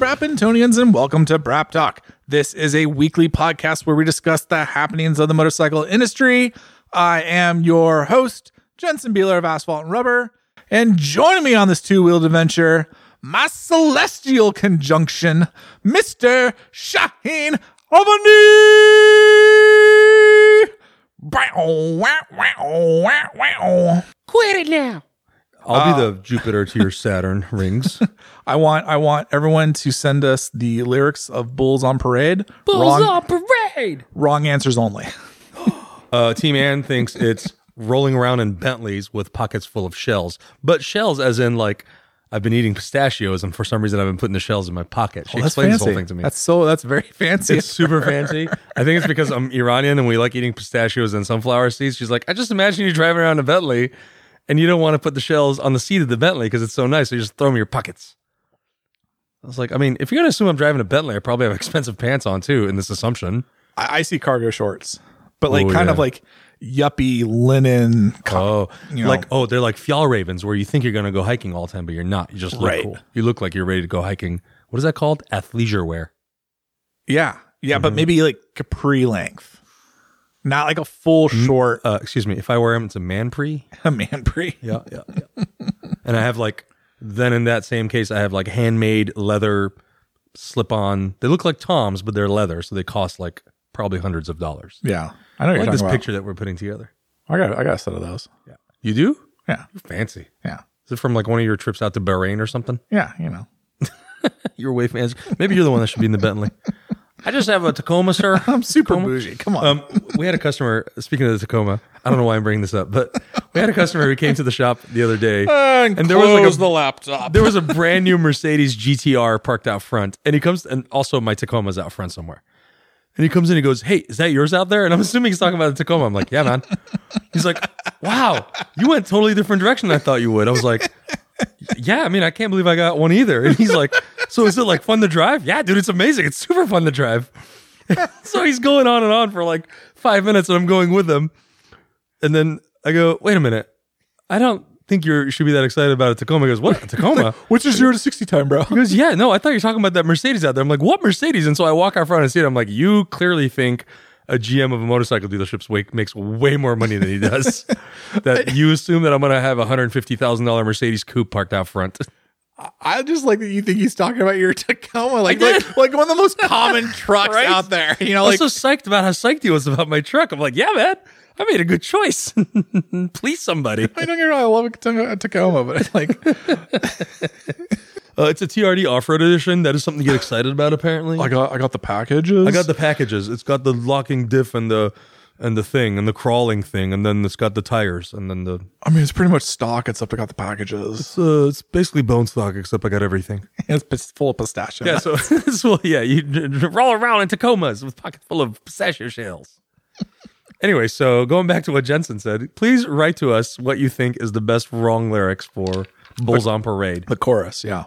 Brapintonians, and welcome to Brap Talk. This is a weekly podcast where we discuss the happenings of the motorcycle industry. I am your host, Jensen Beeler of Asphalt and Rubber, and joining me on this two-wheeled adventure, my celestial conjunction, Mr. Shaheen Albany! Bow, wow, wow, wow, wow. Quit it now. I'll be the Jupiter to your Saturn rings. I want I want everyone to send us the lyrics of Bulls on Parade. Bulls wrong, on parade. wrong answers only. Uh, Team Ann thinks it's rolling around in Bentleys with pockets full of shells, but shells as in like I've been eating pistachios and for some reason I've been putting the shells in my pocket. She Well, that's explains fancy. this whole thing to me. That's so that's very fancy. it's super fancy. I think it's because I'm Iranian and we like eating pistachios and sunflower seeds. She's like, I just imagine you driving around a Bentley and you don't want to put the shells on the seat of the Bentley because it's so nice. So you just throw them in your pockets. I was like, I mean, if you're going to assume I'm driving a Bentley, I probably have expensive pants on too in this assumption. I, I see cargo shorts, but like Oh, kind yeah. of like yuppie linen. co- Oh, you know. like oh, they're like Fjallravens, where you think you're going to go hiking all the time, but you're not. You just look Right. cool. You look like you're ready to go hiking. What is that called? Athleisure wear. yeah, yeah, Mm-hmm. but maybe like capri length, not like a full short Uh, excuse me. If I wear them, it's a man pre. A man pre. Yeah, yeah, yeah. and I have like then in that same case, I have like handmade leather slip on. They look like Toms, but they're leather, so they cost like probably hundreds of dollars. Yeah, I know what I you're like this talking about. picture that we're putting together. I got I got a set of those. Yeah, you do. Yeah, You're fancy. yeah, Is it from like one of your trips out to Bahrain or something? yeah. You know, You're way fancy. Maybe you're the one that should be in the Bentley. I just have a Tacoma, sir. I'm super bougie. Come on. Um, we had a customer. Speaking of the Tacoma, I don't know why I'm bringing this up, but we had a customer who came to the shop the other day, and, and there was like a- the laptop. there was a brand new Mercedes GTR parked out front, and he comes, and also my Tacoma's out front somewhere. And he comes in, he goes, "Hey, is that yours out there?" And I'm assuming he's talking about the Tacoma. I'm like, "Yeah, man." He's like, "Wow, you went totally different direction than I thought you would." I was like, "Yeah, I mean, I can't believe I got one either." And he's like, "So is it like fun to drive?" Yeah, dude, it's amazing. It's super fun to drive. so he's going on and on for like five minutes, and I'm going with him. And then I go, "Wait a minute, I don't think you're, you should be that excited about a Tacoma." He goes, "What a Tacoma?" What's your zero to sixty time, bro? He goes, Yeah, no, I thought you were talking about that Mercedes out there. I'm like, What Mercedes? And so I walk out front and see it. I'm like, You clearly think a GM of a motorcycle dealership makes way more money than he does. that you assume that I'm going to have a $150,000 Mercedes coupe parked out front. I just like that you think he's talking about your Tacoma, like like, like one of the most common trucks Right? out there. You know, I like was so psyched about how psyched he was about my truck. I'm like, Yeah, man, I made a good choice. Please, somebody. I don't get me wrong, I love a a Tacoma, but it's like Uh, it's a TRD off road edition. That is something to get excited about, apparently. I got I got the packages. I got the packages. It's got the locking diff and the. And the thing and the crawling thing, and then it's got the tires, and then the I mean, it's pretty much stock except I got the packages. It's, uh, it's basically bone stock, except I got everything. It's pis- full of pistachio. Yeah, so will, yeah, you roll around in Tacomas with pockets full of pistachio shells. anyway, so going back to what Jensen said, please write to us what you think is the best wrong lyrics for Bulls on Parade. the chorus. Yeah,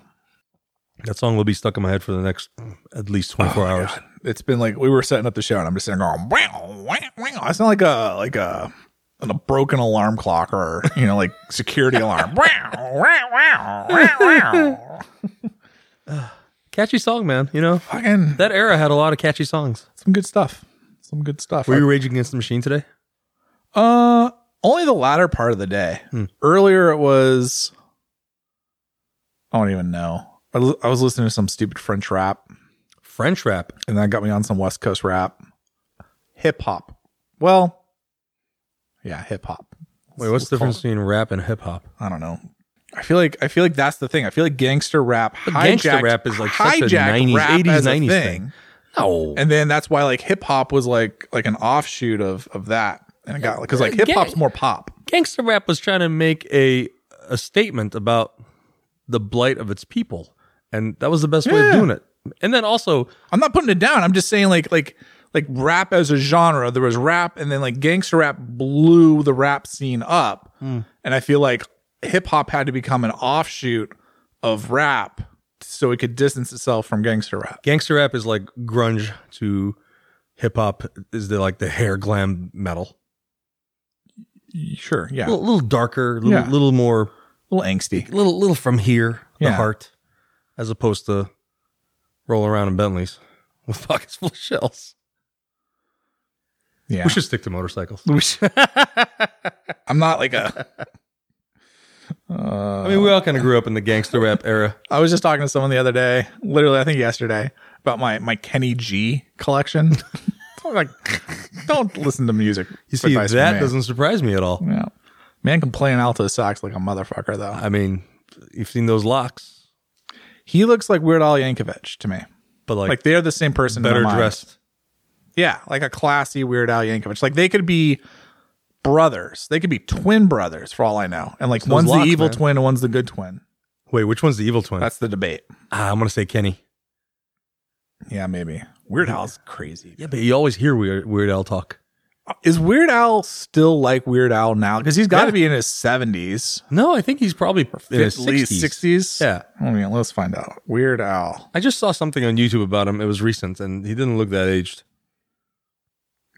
That song will be stuck in my head for the next at least 24 hours. God. It's been like we were setting up the show, and I'm just sitting there going, wow, wow, wow. I sound like a like a a broken alarm clock or you know like security alarm. Catchy song, man. You know, Fucking that era had a lot of catchy songs. some good stuff. Some good stuff. Were you Rage Against the Machine today? Uh, only the latter part of the day. Hmm. Earlier, it was. I don't even know. I, I was listening to some stupid French rap, French rap. and that got me on some West Coast rap, hip hop. Well, yeah, hip hop. Wait, what's the difference between rap and hip hop? I don't know. I feel like I feel like that's the thing. I feel like gangster rap, But gangster rap is like such a 90s, 80s, 90s thing. thing. No. and then that's why like hip hop was like like an offshoot of of that, and it got because like hip hop's more pop. gangster rap was trying to make a a statement about the blight of its people, and that was the best way of doing it. And then also, I'm not putting it down. I'm just saying like like like rap as a genre. There was rap, and then like gangster rap blew the rap scene up, hmm. and I feel like hip hop had to become an offshoot of rap so it could distance itself from gangster rap. gangster rap is like grunge to hip hop is the like the hair glam metal, Sure, yeah, a little, little darker, little, Yeah. little more, a little angsty. little little from here, the Yeah. heart, as opposed to rolling around in Bentleys with pockets full of shells. Yeah. We should stick to motorcycles. I'm not like a. Uh, I mean, we all kind of grew up in the gangster rap era. I was just talking to someone the other day, literally, I think yesterday, about my my Kenny G collection. Like, don't listen to music. You see, that doesn't surprise me at all. Yeah. Man can play an alto sax like a motherfucker, though. I mean, you've seen those locks, He looks like Weird Al Yankovic to me. but like, Like they're the same person. better dressed. Yeah, like a classy Weird Al Yankovic. Like they could be brothers. They could be twin brothers for all I know. And like those one's locks, the evil man. twin and one's the good twin. Wait, which one's the evil twin? That's the debate. ah, I'm gonna say Kenny. Yeah, maybe. Weird Al's crazy. Yeah, but you always hear Weird, Weird Al talk. Is Weird Al still like Weird Al now? Because he's got to Yeah. be in his seventies, No, I think he's probably in at his least 60s. Yeah. I mean, let's find out. Weird Al, I just saw something on YouTube about him. It was recent, and he didn't look that aged.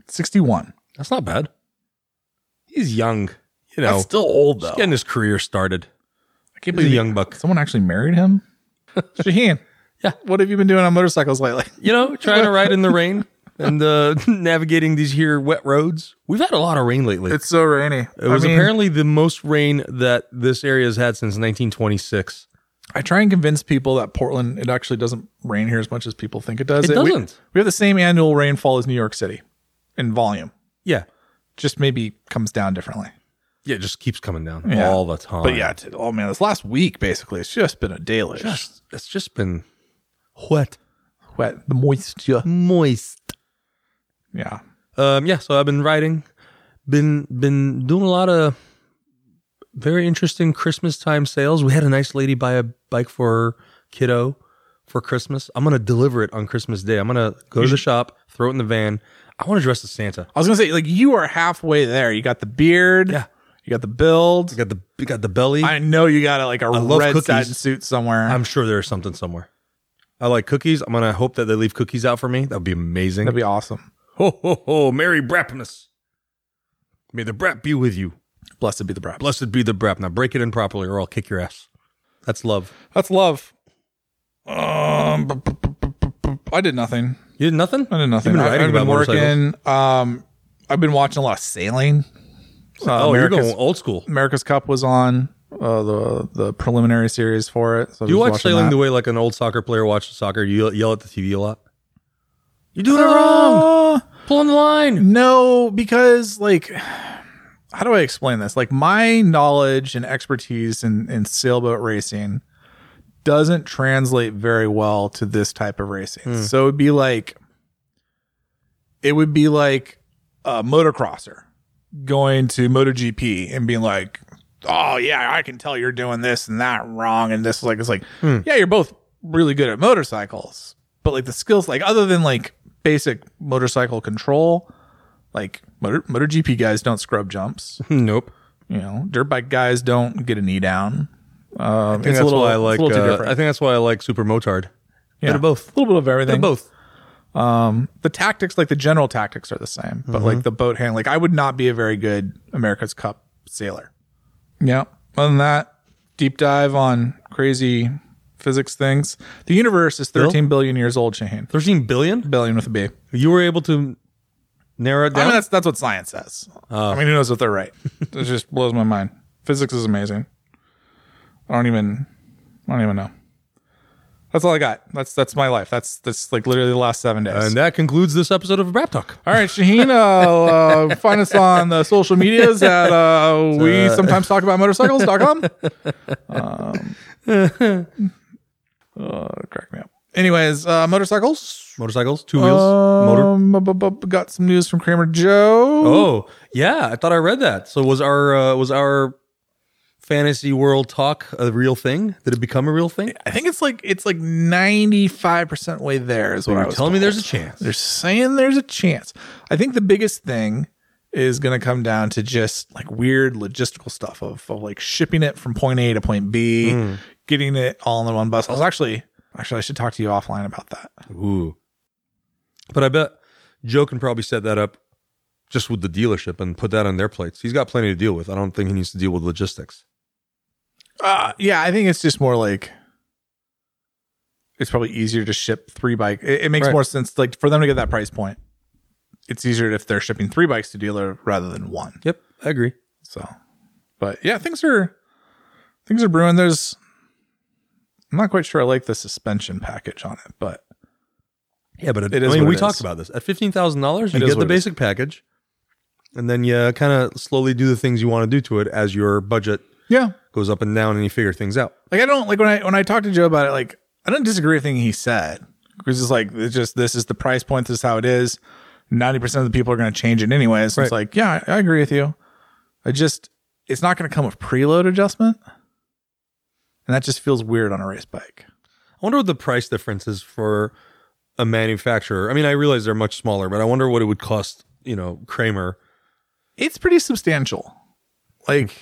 sixty-one. That's not bad. He's young, you know, That's still old though. getting his career started. I can't He's a believe young buck. someone actually married him. Shaheen, Yeah. what have you been doing on motorcycles lately? You know, trying to ride in the rain and uh, navigating these here wet roads. We've had a lot of rain lately. It's so rainy. it was apparently the most rain that this area has had since 1926. I try and convince people that Portland it actually doesn't rain here as much as people think it does. It we- doesn't. We, have the same annual rainfall as New York City in volume. Yeah. Just maybe comes down differently. Yeah, it just keeps coming down Yeah. all the time. But yeah, t- oh man, this last week basically it's just been a delish. just, it's just been wet, wet, the moisture. moist. Yeah. Um, yeah, so I've been writing, been been doing a lot of very interesting Christmas time sales. We had a nice lady buy a bike for her kiddo for Christmas. I'm gonna deliver it on Christmas Day. I'm gonna go to the shop, throw it in the van. I want to dress as Santa. I was gonna say, like you are halfway there. You got the beard. Yeah. You got the build. You got the you got the belly. I know you got a, like a love red cookies. satin suit somewhere. I'm sure there's something somewhere. I like cookies. I'm gonna hope that they leave cookies out for me. That'd be amazing. That'd be awesome. Ho ho ho! Merry Brapmas. May the Brap be with you. Blessed be the bride. Blessed be the Brap. Now break it in properly, or I'll kick your ass. That's love. That's love. Um, bu- bu- bu- bu- bu- I did nothing. You did nothing. I did nothing. You've been I- writing I've been about working. Um, I've been watching a lot of sailing. Uh, oh, you're going old school. America's Cup was on uh, the the preliminary series for it. So I You watch sailing that. the way like an old soccer player watches soccer. You yell, yell at the TV a lot. You're doing it wrong. Ah. Pulling the line. No, because like, how do I explain this? Like, my knowledge and expertise in, in sailboat racing doesn't translate very well to this type of racing. Hmm. So it'd be like, it would be like a motocrosser going to MotoGP and being like, "Oh yeah, I can tell you're doing this and that wrong," and this like it's like, hmm. yeah, you're both really good at motorcycles, but like the skills, like other than like basic motorcycle control, like motor MotoGP guys don't scrub jumps. Nope. You know, dirt bike guys don't get a knee down. Um, I think that's why I like. It's a little too Uh, different. I think that's why I like Super Motard. yeah, Bit of both. a little bit of everything. They're both. Um, the tactics, like the general tactics, are the same, but Mm-hmm. like the boat hand, like I would not be a very good America's Cup sailor. Yeah. Other than that, deep dive on crazy physics things. The universe is thirteen billion years old, Shaheen. Thirteen billion. Billion with a B. You were able to narrow it I down. mean, that's that's what science says. Oh. I mean, who knows if they're right? it just blows my mind. Physics is amazing. I don't even, I don't even know. That's all I got. That's that's my life. That's that's like literally the last seven days. and that concludes this episode of Brap Talk. All right, Shaheen, uh, uh, find us on the social medias at uh, we sometimes talk about motorcycles.com. Um, uh, crack me up. Anyways, uh, motorcycles. Motorcycles, two wheels, motor. Um, bu- bu- bu- got some news from Kramer Joe. Oh, yeah, I thought I read that. So was our uh, was our fantasy world talk a real thing? Did it become a real thing? I think it's like it's like ninety five percent way there. Is what I was telling me there's a chance. They're saying there's a chance. I think the biggest thing is going to come down to just like weird logistical stuff of, of like shipping it from point A to point B, Hmm. Getting it all in the one bus. I was actually, actually, I should talk to you offline about that. Ooh. But I bet Joe can probably set that up just with the dealership and put that on their plates. He's got plenty to deal with. I don't think he needs to deal with logistics. Uh, yeah, I think it's just more like it's probably easier to ship three bike. It, it makes Right. more sense like for them to get that price point. It's easier if they're shipping three bikes to dealer rather than one. Yep, I agree. So, but yeah, things are things are brewing. There's I'm not quite sure I like the suspension package on it, but Yeah, but it, It I mean, we talked is. about this at fifteen thousand dollars. You is get the is. basic package, and then you kind of slowly do the things you want to do to it as your budget yeah, goes up and down, and you figure things out. like I don't like when I when I talked to Joe about it. Like I don't disagree with anything he said because it's like it's just this is the price point. This is how it is. Ninety percent of the people are going to change it anyways. So It's like yeah, I, I agree with you. I just it's not going to come with preload adjustment, and that just feels weird on a race bike. I wonder what the price difference is for a manufacturer. I mean, I realize they're much smaller, but I wonder what it would cost. You know, Kramer. It's pretty substantial. Like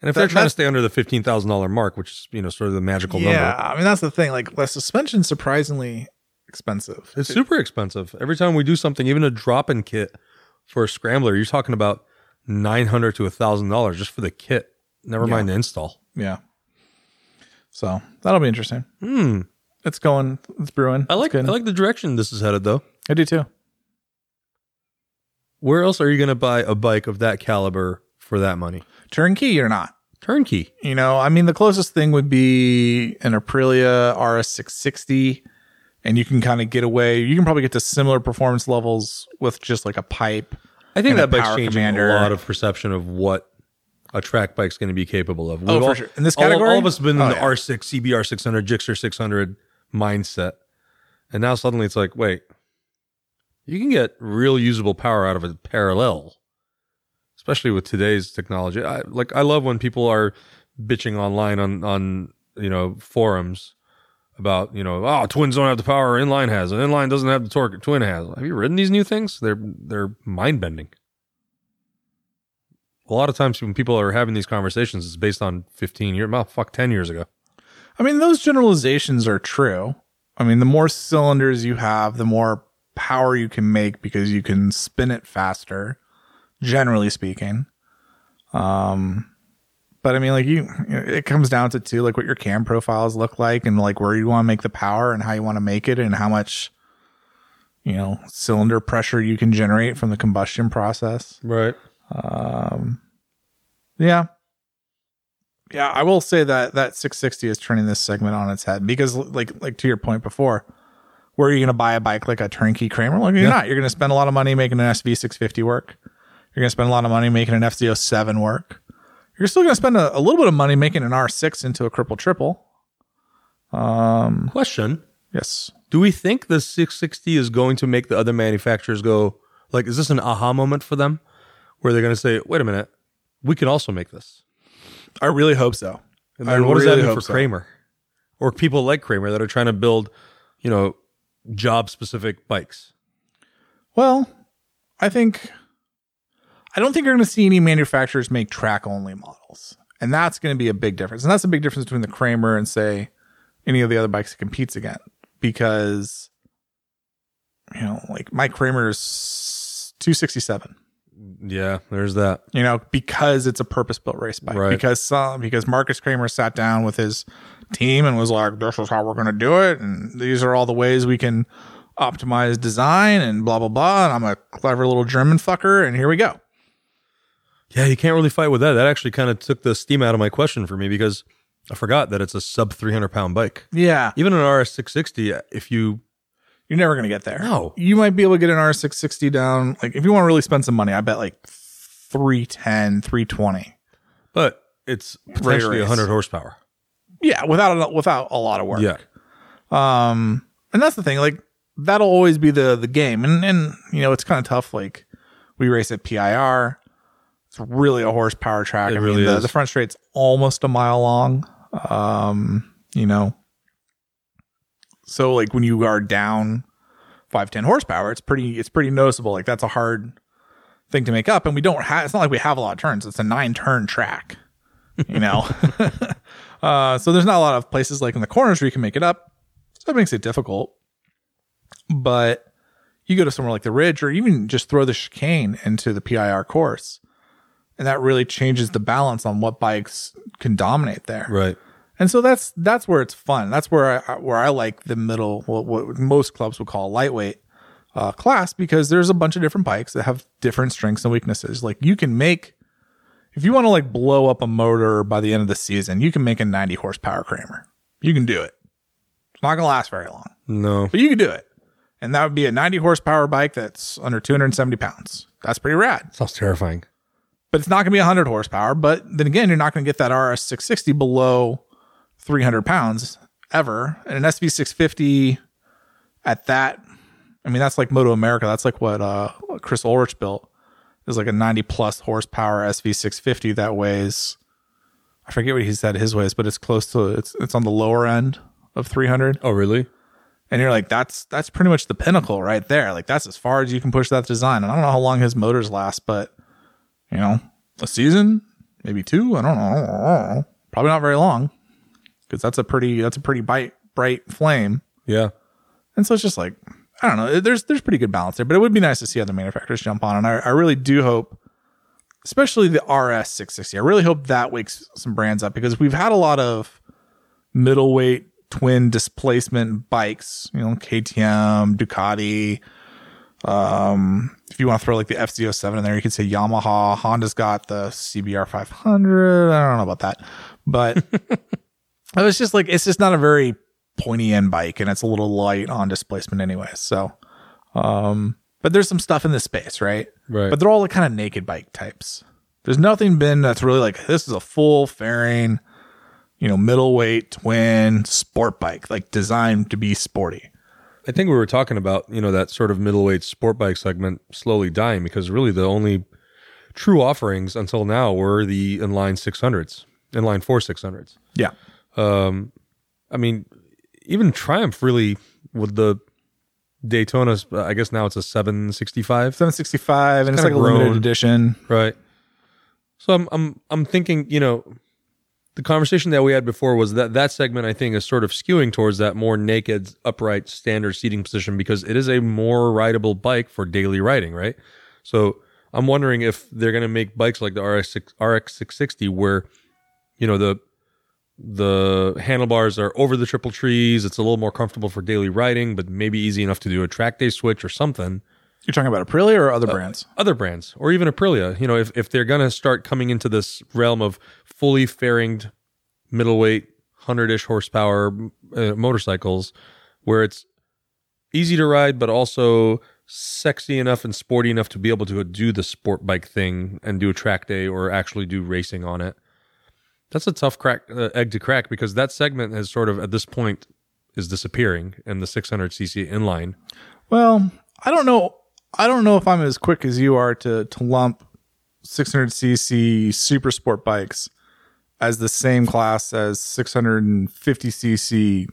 And if That- they're trying to stay under the fifteen thousand dollar mark, which is you know sort of the magical yeah, number, Yeah, I mean that's the thing. Like the suspension's surprisingly expensive. it's super expensive. Every time we do something, even a drop in kit for a scrambler, you're talking about nine hundred to a thousand dollars just for the kit. Never mind the install. Yeah. So that'll be interesting. Hmm. It's going. It's brewing. I like I like the direction this is headed though. I do too. Where else are you going to buy a bike of that caliber for that money? Turnkey or not? Turnkey. You know, I mean, the closest thing would be an Aprilia RS660, and you can kind of get away. You can probably get to similar performance levels with just like a pipe. I think that bike's changing Commander. a lot of perception of what a track bike's going to be capable of. Oh, We've for all, sure. In this all- category? all, of us have been Oh, in the yeah. R6, CBR 600, Gixxer 600 mindset, and now suddenly it's like, wait, you can get real usable power out of a parallel, especially with today's technology. I, like, I love when people are bitching online on on you know forums about you know oh twins don't have the power inline has and inline doesn't have the torque twin has have you ridden these new things they're they're mind bending a lot of times when people are having these conversations it's based on 15 years well fuck 10 years ago I mean, those generalizations are true. I mean, the more cylinders you have, the more power you can make because you can spin it faster, generally speaking. Um, but I mean, like you, it comes down to too, like what your cam profiles look like and like where you want to make the power and how you want to make it and how much, you know, cylinder pressure you can generate from the combustion process. right Yeah. Yeah, I will say that that 660 is turning this segment on its head because like like to your point before, where are you going to buy a bike like a turnkey Kramer? Like you're Yeah. not. You're going to spend a lot of money making an SV 650 work. You're going to spend a lot of money making an FZ07 work. You're still going to spend a, a little bit of money making an R6 into a triple triple. Um. Question Yes. do we think the 660 is going to make the other manufacturers go like is this an aha moment for them where they're going to say wait a minute we can also make this I really hope so. And I then what does that mean for so. Kramer or people like Kramer that are trying to build, you know, job specific bikes? Well, I think I don't think you're going to see any manufacturers make track only models, and that's going to be a big difference. And that's a big difference between the Kramer and say any of the other bikes it competes against, because you know, like my Kramer's 267. Yeah, there's that. You know, because it's a purpose built race bike. Right. Because some because Marcus Kramer sat down with his team and was like, "This is how we're going to do it, and these are all the ways we can optimize design and blah blah blah." And I'm a clever little German fucker, and here we go. Yeah, you can't really fight with that. That actually kind of took the steam out of my question for me because I forgot that it's a sub 300 pound bike. Yeah, Even an RS 660, if you you're never going to get there. No. you might be able to get an R660 down. Like if you want to really spend some money, I bet like 310, 320. but it's potentially race. 100 horsepower. Yeah, without a, without a lot of work. Yeah. Um, and that's the thing. Like that'll always be the the game. And and you know it's kind of tough. Like we race at PIR. It's really a horsepower track. It I really mean, the, is. the front straight's almost a mile long. Um, you know, so like when you are down five ten horsepower, it's pretty it's pretty noticeable. Like that's a hard thing to make up. And we don't have. It's not like we have a lot of turns. It's a nine turn track. You know. Uh, so there's not a lot of places like in the corners where you can make it up. So that makes it difficult. But you go to somewhere like the Ridge or even just throw the chicane into the PIR course. And that really changes the balance on what bikes can dominate there. Right. And so that's that's where it's fun. That's where I where I like the middle, what, what most clubs would call lightweight uh, class, because there's a bunch of different bikes that have different strengths and weaknesses. Like you can make, if you want to like blow up a motor by the end of the season, you can make a 90 horsepower Kramer. You can do it. It's not gonna last very long, No. but you can do it. And that would be a 90 horsepower bike that's under 270 pounds. That's pretty rad Sounds terrifying. but it's not going to be 100 horsepower. But then again, you're not going to get that RS 660 below 300 pounds ever. And an SV 650 at that, I mean, that's like Moto America. That's like what uh, Chris Ulrich built. Is like a 90 plus horsepower SV 650 that weighs, I forget what he said his weighs, but it's close to it's it's on the lower end of 300 Oh, really? and you're like that's that's pretty much the pinnacle right there like that's as far as you can push that design and i don't know how long his motors last but you know a season maybe two i don't know, I don't know. probably not very long because that's a pretty that's a pretty bright bright flame Yeah. and so it's just like i don't know there's there's pretty good balance there but it would be nice to see other manufacturers jump on and i, I really do hope especially the rs 660 i really hope that wakes some brands up because we've had a lot of middleweight twin displacement bikes, you know, KTM, Ducati. Um, if you want to throw like the FZ07 in there, you could say Yamaha. Honda's got the CBR 500. I don't know about that, but it was just like, it's just not a very pointy end bike and it's a little light on displacement anyway. So, um, but there's some stuff in this space, right? Right. But they're all like kind of naked bike types. There's nothing been that's really like, this is a full fairing, you know, middleweight twin sport bike, like designed to be sporty. I think we were talking about, you know, that sort of middleweight sport bike segment slowly dying because really the only true offerings until now were the inline 600s, inline 4 600s. Yeah. Um, I mean, even Triumph really with the Daytona's, uh, I guess now it's a 765, 765 and it's, like kinda a limited edition. right? So I'm I'm I'm thinking, you know, the conversation that we had before was that that segment I think is sort of skewing towards that more naked, upright, standard seating position because it is a more rideable bike for daily riding, right? So I'm wondering if they're going to make bikes like the RX RX 660 where, you know, the the handlebars are over the triple trees. It's a little more comfortable for daily riding, but maybe easy enough to do a track day switch or something You're talking about Aprilia or other brands? other brands or even Aprilia, you know, if, if they're going to start coming into this realm of fully fairinged middleweight, 100 ish horsepower uh, motorcycles where it's easy to ride, but also sexy enough and sporty enough to be able to do the sport bike thing and do a track day or actually do racing on it. That's a tough crack uh, egg to crack because that segment has sort of at this point is disappearing in the 600cc inline. Well, I don't know. I don't know if I'm as quick as you are to to lump 600cc super sport bikes as the same class as 650cc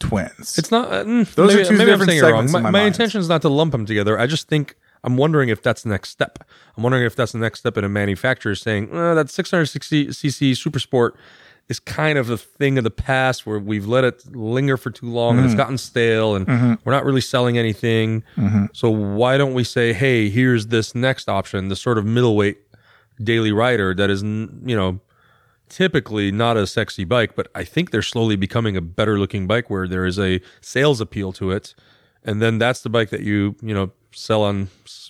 twins. It's not. Uh, mm, Those are maybe, two maybe I'm different saying it wrong. segments My, in my my intention is not to lump them together. I just think I'm wondering if that's the next step. I'm wondering if that's the next step in a manufacturer saying uh, that 660 cc super sport is kind of a thing of the past where we've let it linger for too long Mm-hmm. and it's gotten stale and we're not really selling anything. Mm-hmm. So why don't we say, hey, here's this next option, the sort of middleweight daily rider that is, you know, typically not a sexy bike, but I think they're slowly becoming a better looking bike where there is a sales appeal to it. And then that's the bike that you, you know, sell on,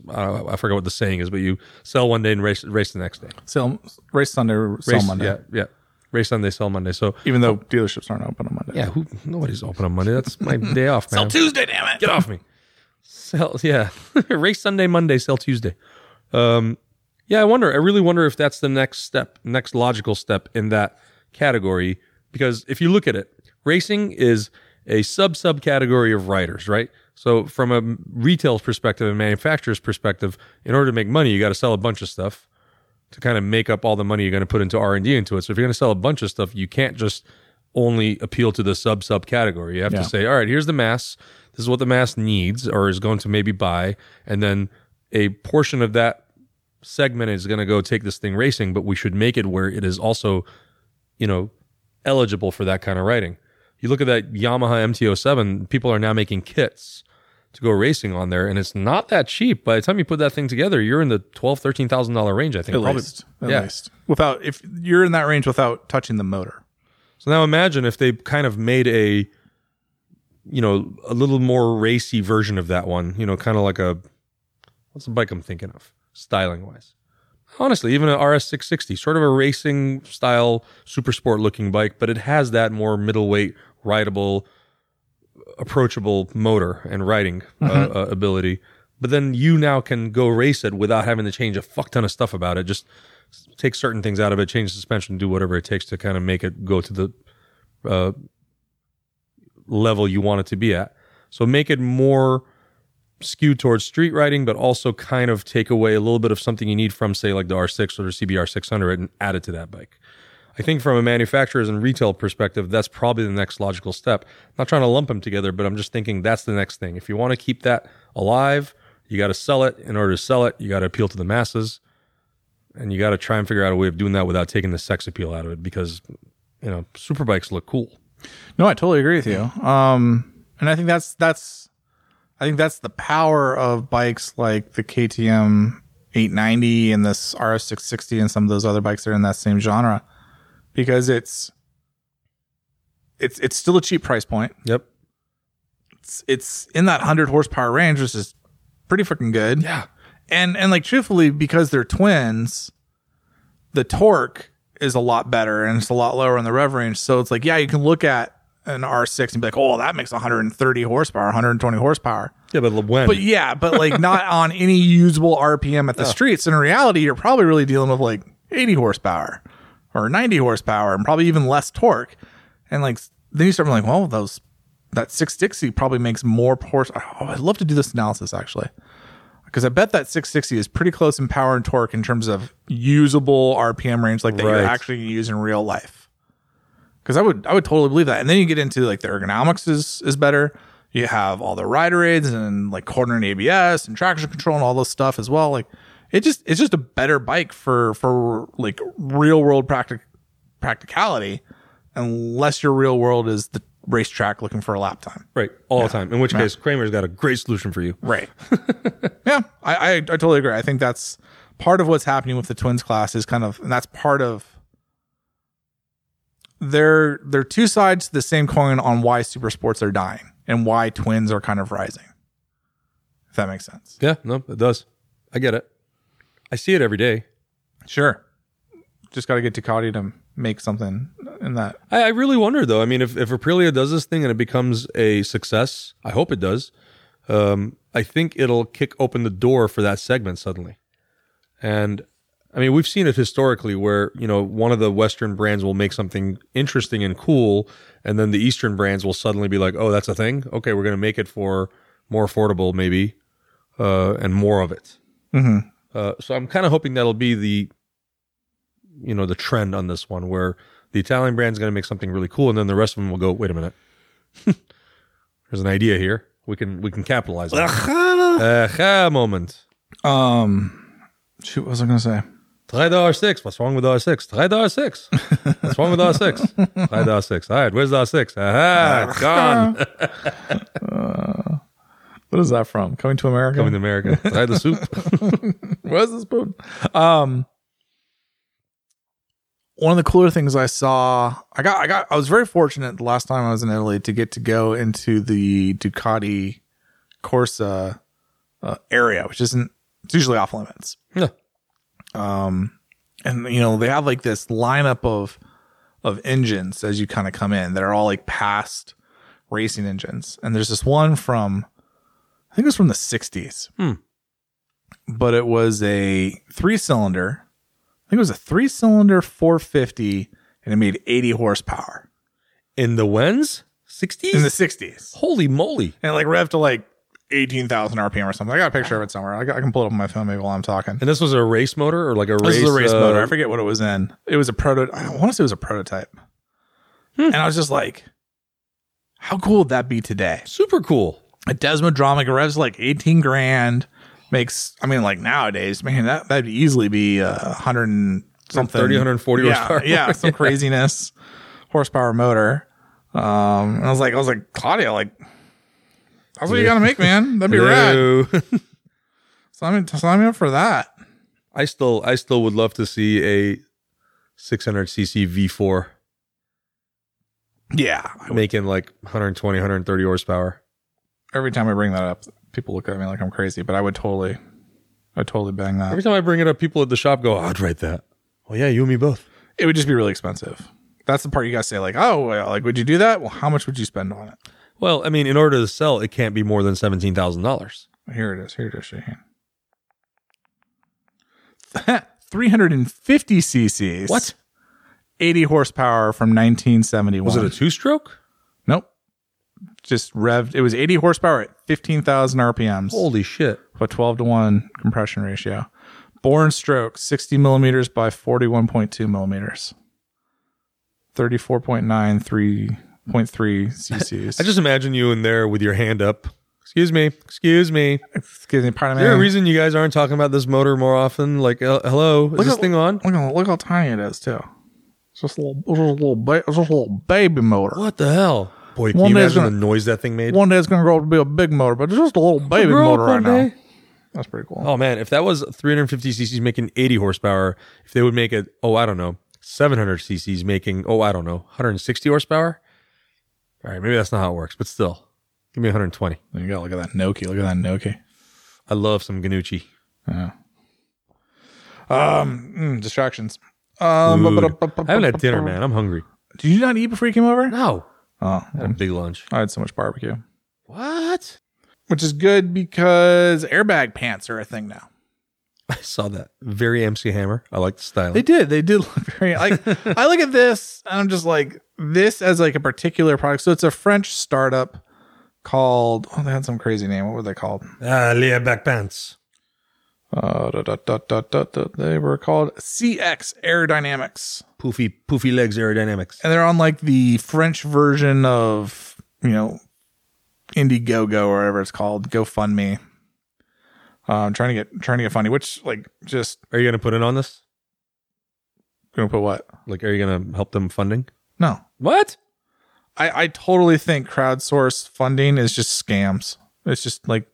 uh, I forget what the saying is, but you sell one day and race, race the next day. sell race Sunday, sell Race, Monday. Yeah. Yeah. Race Sunday, sell Monday. So Even though dealerships aren't open on Monday. yeah, who, nobody's open on Monday. That's my day off, man. Sell Tuesday, damn it. Get off me. Sell, yeah. Race Sunday, Monday, sell Tuesday. Um, yeah, I wonder. I really wonder if that's the next step, next logical step in that category. Because if you look at it, racing is a sub subcategory of riders, right? So from a retail perspective and manufacturer's perspective, in order to make money, you got to sell a bunch of stuff to kind of make up all the money you're going to put into R and D into it. So if you're going to sell a bunch of stuff, you can't just only appeal to the sub sub category. You have Yeah. to say, all right, here's the mass. This is what the mass needs or is going to maybe buy, and then a portion of that segment is going to go take this thing racing. But we should make it where it is also, you know, eligible for that kind of riding. You look at that Yamaha MT07, people are now making kits to go racing on there, and it's not that cheap. By the time you put that thing together, you're in the twelve, thirteen thousand dollar range. I think At probably. least. At yeah. least. Without if you're in that range without touching the motor. So now imagine if they kind of made a, you know, a little more racy version of that one. You know, kind of like a, what's the bike I'm thinking of, styling wise. Honestly, even an RS 660, sort of a racing style, super sport looking bike, but it has that more middleweight, rideable, approachable motor and riding uh, uh, ability. But then you now can go race it without having to change a fuck ton of stuff about it. Just take certain things out of it, change suspension, do whatever it takes to kind of make it go to the uh, level you want it to be at. So make it more skewed towards street riding, but also kind of take away a little bit of something you need from, say, like the R6 or the CBR 600 and add it to that bike. I think from a manufacturer's and retail perspective, that's probably the next logical step. I'm not trying to lump them together, but I'm just thinking that's the next thing. If you want to keep that alive, you got to sell it. In order to sell it, you got to appeal to the masses, and you got to try and figure out a way of doing that without taking the sex appeal out of it because you know super bikes look cool. No, I totally agree with you. Um, and I think that's that's I think that's the power of bikes like the KTM 890 and this RS 660 and some of those other bikes that are in that same genre because it's it's it's still a cheap price point. Yep. It's it's in that 100 horsepower range, which is pretty freaking good. Yeah. And and like truthfully, because they're twins, the torque is a lot better and it's a lot lower in the rev range. So it's like, yeah, you can look at an R6 and be like, oh, that makes 130 horsepower, 120 horsepower. Yeah, but when? But yeah, but like not on any usable RPM at the streets. In reality, you're probably really dealing with like 80 horsepower or 90 horsepower and probably even less torque. And like then you start being like, well, those that 660 probably makes more horse. Oh, I'd love to do this analysis actually. Because I bet that 660 is pretty close in power and torque in terms of usable RPM range, like that you're actually gonna use in real life. Because I would, I would totally believe that. And then you get into like the ergonomics is is better. You have all the rider aids and like corner and ABS and traction control and all this stuff as well. Like it just, it's just a better bike for for like real world practic practicality, unless your real world is the racetrack looking for a lap time. right, all the time. In which case, Kramer's got a great solution for you. Right. yeah, I, I I totally agree. I think that's part of what's happening with the twins class is kind of, and that's part of. They're they're two sides to the same coin on why super sports are dying and why twins are kind of rising. If that makes sense. Yeah, no, it does. I get it. I see it every day. Sure. Just got to get Ducati to make something in that. I, I really wonder though. I mean, if if Aprilia does this thing and it becomes a success, I hope it does. Um, I think it'll kick open the door for that segment suddenly. And I mean, we've seen it historically where you know one of the Western brands will make something interesting and cool, and then the Eastern brands will suddenly be like, "Oh, that's a thing. Okay, we're going to make it for more affordable, maybe, uh, and more of it." Mm-hmm. Uh, so I'm kind of hoping that'll be the, you know, the trend on this one, where the Italian brand's going to make something really cool, and then the rest of them will go, wait a minute, there's an idea here. We can we can capitalize on it. Moment. Um, shoot, what was I going to say? Try the R6. What's wrong with the R6? Try the R6. What's wrong with the R6? Try the R6. All right, where's the R6? Aha, gone. What is that from? Coming to America? Coming to America. Try the soup. Where's the spoon? Um, one of the cooler things I saw, I got, I got, I was very fortunate the last time I was in Italy to get to go into the Ducati Corsa uh, area, which isn't, it's usually off limits. Yeah. Um, and you know, they have like this lineup of, of engines as you kind of come in that are all like past racing engines. And there's this one from, I think it was from the 60s but it was a three cylinder. I think it was a three cylinder 450 and it made 80 horsepower In the wens? 60s? in the 60s. Holy moly. And like revved to like 18,000 RPM or something. I got a picture of it somewhere. I, got, I can pull it up on my phone maybe while I'm talking. And this was a race motor or like a This race? is a race uh, motor. I forget what it was in. It was a prototype. I want to say it was a prototype. And I was just like, how cool would that be today? Super cool. a Desmodromic revs like 18 grand makes i mean like nowadays man that that'd easily be a uh, 100 something 30, 140 yeah, horsepower. yeah some craziness horsepower motor um and i was like i was like Claudio like that's what you gotta make man that'd be rad sign me, sign me up for that I still, I still would love to see a 600cc V4 Yeah. Making like 120, 130 horsepower. Every time I bring that up, people look at me like I'm crazy, but I would totally, I'd totally bang that. Every time I bring it up, people at the shop go, oh, I'd write that. Well, yeah, you and me both. It would just be really expensive. That's the part you guys say, like, oh, well, like, would you do that? Well, how much would you spend on it? Well, I mean, in order to sell, it can't be more than $17,000. Here it is. Here it is, Shane. 350 cc's. What? 80 horsepower from 1971. Was it a two stroke? Nope. Just revved. It was 80 horsepower at 15,000 RPMs. Holy shit. a 12 to 1 compression ratio. Bore stroke 60 millimeters by 41.2 millimeters. 34.9, cc's. I just imagine you in there with your hand up. Excuse me. Excuse me. excuse me, pardon Is me. there a reason you guys aren't talking about this motor more often? Like, uh, hello, is Look this at- thing on? Look, how- look how tiny it is too. It's just a little, just a little, ba- just a little baby motor. What the hell? Boy, can One you day imagine gonna- the noise that thing made? One day it's gonna grow up to be a big motor, but it's just a little baby motor right one now. day. That's pretty cool. Oh man, if that was 350 cc's making 80 horsepower, if they would make it, oh I don't know, 700 cc's making, oh I don't know, 160 horsepower. All right, maybe that's not how it works, but still, give me 120. There You go. look at that Noki. Look at that Noki. I love some Ganucci. Yeah. Um, mm, distractions. Um, Food. I haven't had dinner, man. I'm hungry. Did you not eat before you came over? No, Oh, I had a big lunch. I had so much barbecue, What? which is good because airbag pants are a thing now. I saw that. Very MC Hammer. I like the style. They did. They did look very like. I look at this and I'm just like this as like a particular product. So it's a French startup called. Oh, they had some crazy name. What were they called? Ah, Leah back pants. Uh, da, da, da, da, da, da. They were called CX Aerodynamics, Poofy, poofy legs aerodynamics. and they're on like the French version of you know Indiegogo or whatever it's called. GoFundMe. Uh, I'm trying to get trying to get funny, which like just Are you gonna put in on this? gonna put what? Like, are you gonna help them funding? No, What? I, I totally think crowdsourced funding is just scams. It's just like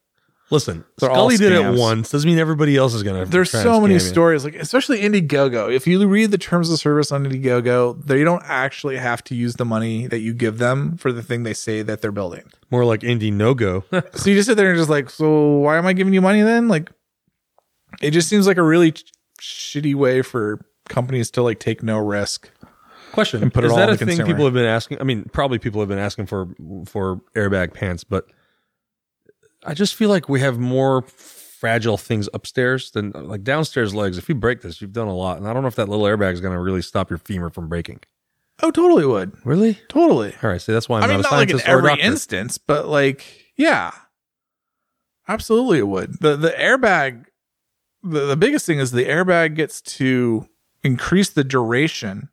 Listen, They're all Scully did it once. Doesn't mean everybody else is gonna. there's try so many scam stories, like especially Indiegogo. If you read the terms of service on Indiegogo, they don't actually have to use the money that you give them for the thing they say that they're building. More like indie no go. So you just sit there and just like, so why am I giving you money then? Like, it just seems like a really ch- shitty way for companies to like take no risk. Question: And put it Is all that on a the thing consumer. people have been asking? I mean, probably people have been asking for for airbag pants, but I just feel like we have more fragile things upstairs than like downstairs legs. If you break this, you've done a lot, and I don't know if that little airbag is going to really stop your femur from breaking. Oh, totally would. Really? Totally. All right. So that's why I'm I mean, not not a like in scientist or a every doctor. instance, but like, yeah, absolutely, it would. the The airbag, the the biggest thing is the airbag gets to increase the duration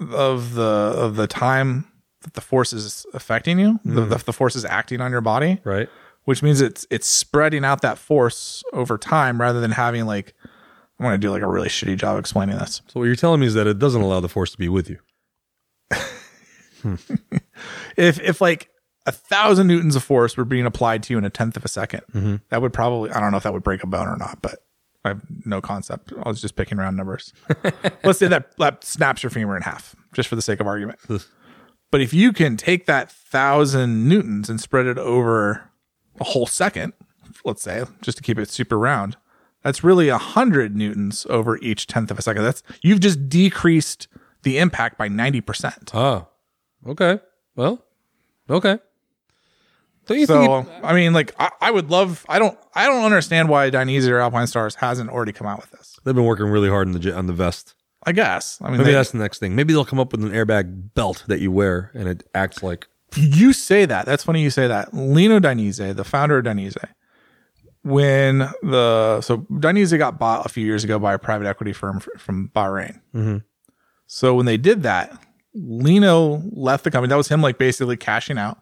of the of the time that the force is affecting you, the, the the force is acting on your body, right? which means it's it's spreading out that force over time rather than having like. I'm gonna do like a really shitty job explaining this. So what you're telling me is that it doesn't allow the force to be with you. if if like a thousand newtons of force were being applied to you in a tenth of a 2nd Mm-hmm. that would probably I don't know if that would break a bone or not, but I have no concept. I was just picking round numbers. Let's say that that snaps your femur in half, just for the sake of argument. but if you can take that thousand newtons and spread it over a whole second, let's say, just to keep it super round, that's really a hundred newtons over each tenth of a second. That's you've just decreased the impact by ninety percent. Oh, okay. Well, okay. Don't you So think? I mean, like I, I would love. I don't. I don't understand why Dainese or Alpinestars hasn't already come out with this. They've been working really hard on the on the vest. I guess. I mean, Maybe they- that's the next thing. Maybe they'll come up with an airbag belt that you wear and it acts like you say that. That's funny you say that. Lino Dainese, the founder of Dainese, when the so Dainese got bought a few years ago by a private equity firm f- from Bahrain. Mhm. So when they did that, Lino left the company. That was him like basically cashing out.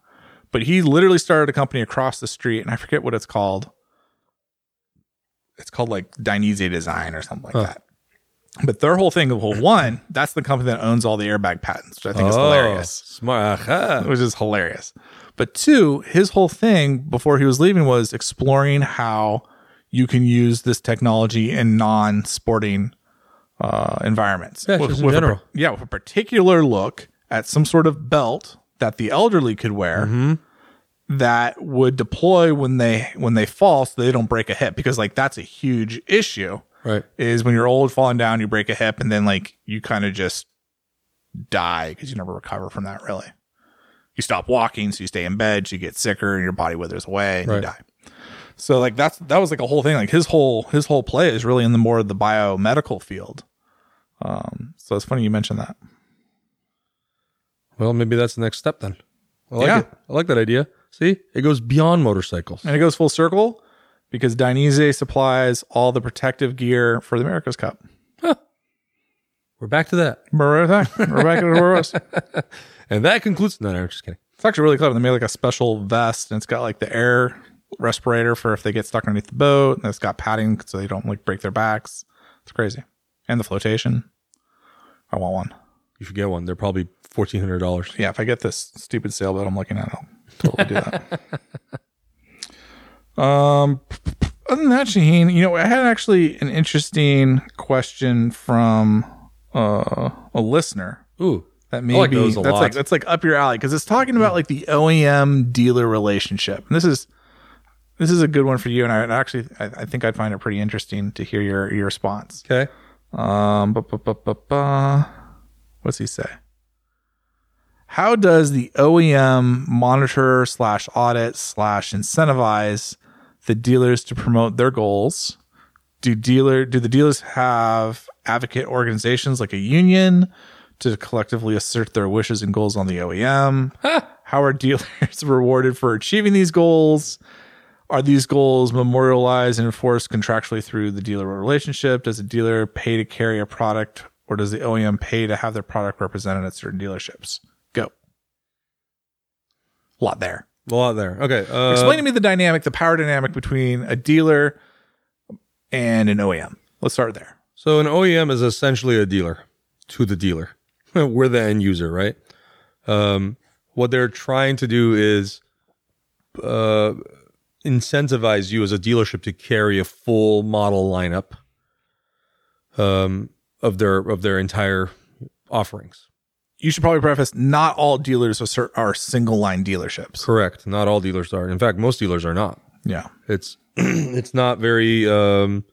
But he literally started a company across the street, and I forget what it's called. It's called like Dainese Design or something like that. But their whole thing, well, one, that's the company that owns all the airbag patents, which I think is hilarious Oh, Smart. Aha. which is hilarious. But two, his whole thing before he was leaving was exploring how you can use this technology in non-sporting uh, environments. Yeah, just in a, yeah, with a particular look at some sort of belt that the elderly could wear Mm-hmm. that would deploy when they when they fall so they don't break a hip because like that's a huge issue Right. is when you're old falling down you break a hip and then like you kind of just die because you never recover from that really. You stop walking so you stay in bed so you get sicker and your body withers away and you die. So like that's that was like a whole thing. Like his whole his whole play is really in the more of the biomedical field. Um so it's funny you mentioned that Well, maybe that's the next step then. I like Yeah. it. I like that idea. See, it goes beyond motorcycles. and it goes full circle because Dainese supplies all the protective gear for the America's Cup. We're back to that. We're back to was. And that concludes. No, no, I'm just kidding. It's actually really clever. They made like a special vest, and it's got like the air respirator for if they get stuck underneath the boat, and it's got padding so they don't like break their backs. It's crazy, and the flotation. I want one. If you should get one. They're probably fourteen hundred dollars. Yeah, if I get this stupid sailboat I'm looking at, I'll totally do that. um, other than that, Shaheen, you know, I had actually an interesting question from uh, a listener Ooh, that maybe like those that's lot. like that's like up your alley because it's talking about like the OEM dealer relationship. And this is this is a good one for you, and I actually I, I think I'd find it pretty interesting to hear your your response. okay. Um, bu- bu- bu- what's he say? How does the OEM monitor slash audit slash incentivize the dealers to promote their goals? Do dealer do the dealers have advocate organizations like a union to collectively assert their wishes and goals on the OEM? How are dealers rewarded for achieving these goals? Are these goals memorialized and enforced contractually through the dealer relationship? Does a dealer pay to carry a product or does the OEM pay to have their product represented at certain dealerships? Go. A lot there. A lot there. Okay. Uh, Explain to me the dynamic, the power dynamic between a dealer and an OEM. Let's start there. So an OEM is essentially a dealer to the dealer. We're the end user, right? Um, what they're trying to do is uh, incentivize you as a dealership to carry a full model lineup um, of their of their entire offerings. You should probably preface not all dealers are single line dealerships. Correct. Not all dealers are. In fact, most dealers are not. Yeah. It's it's not very um,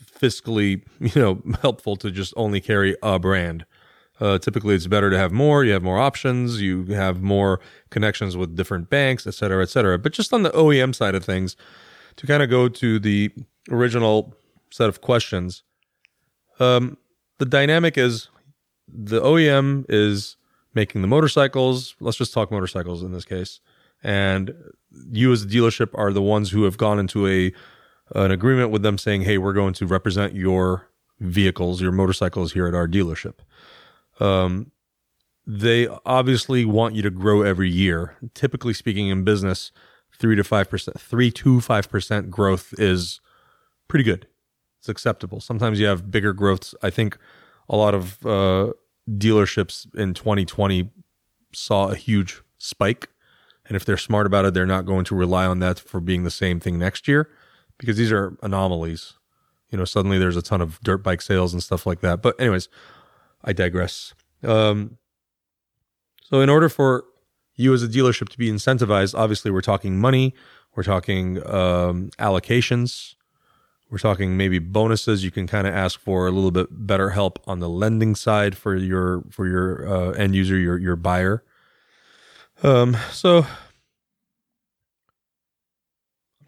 fiscally you know helpful to just only carry a brand. Uh, typically, it's better to have more. You have more options. You have more connections with different banks, et cetera, et cetera. But just on the OEM side of things, to kind of go to the original set of questions, um, the dynamic is the OEM is making the motorcycles. Let's just talk motorcycles in this case. And you as a dealership are the ones who have gone into a an agreement with them saying, "Hey, we're going to represent your vehicles, your motorcycles here at our dealership." Um, they obviously want you to grow every year. Typically speaking, in business, three to five percent, three to five percent growth is pretty good. It's acceptable. Sometimes you have bigger growths. I think a lot of uh, dealerships in 2020 saw a huge spike. And if they're smart about it, they're not going to rely on that for being the same thing next year because these are anomalies. You know, suddenly there's a ton of dirt bike sales and stuff like that. But, anyways, I digress. Um, so, in order for you as a dealership to be incentivized, obviously, we're talking money, we're talking um, allocations, we're talking maybe bonuses. You can kind of ask for a little bit better help on the lending side for your for your uh, end user, your your buyer. Um, so I'm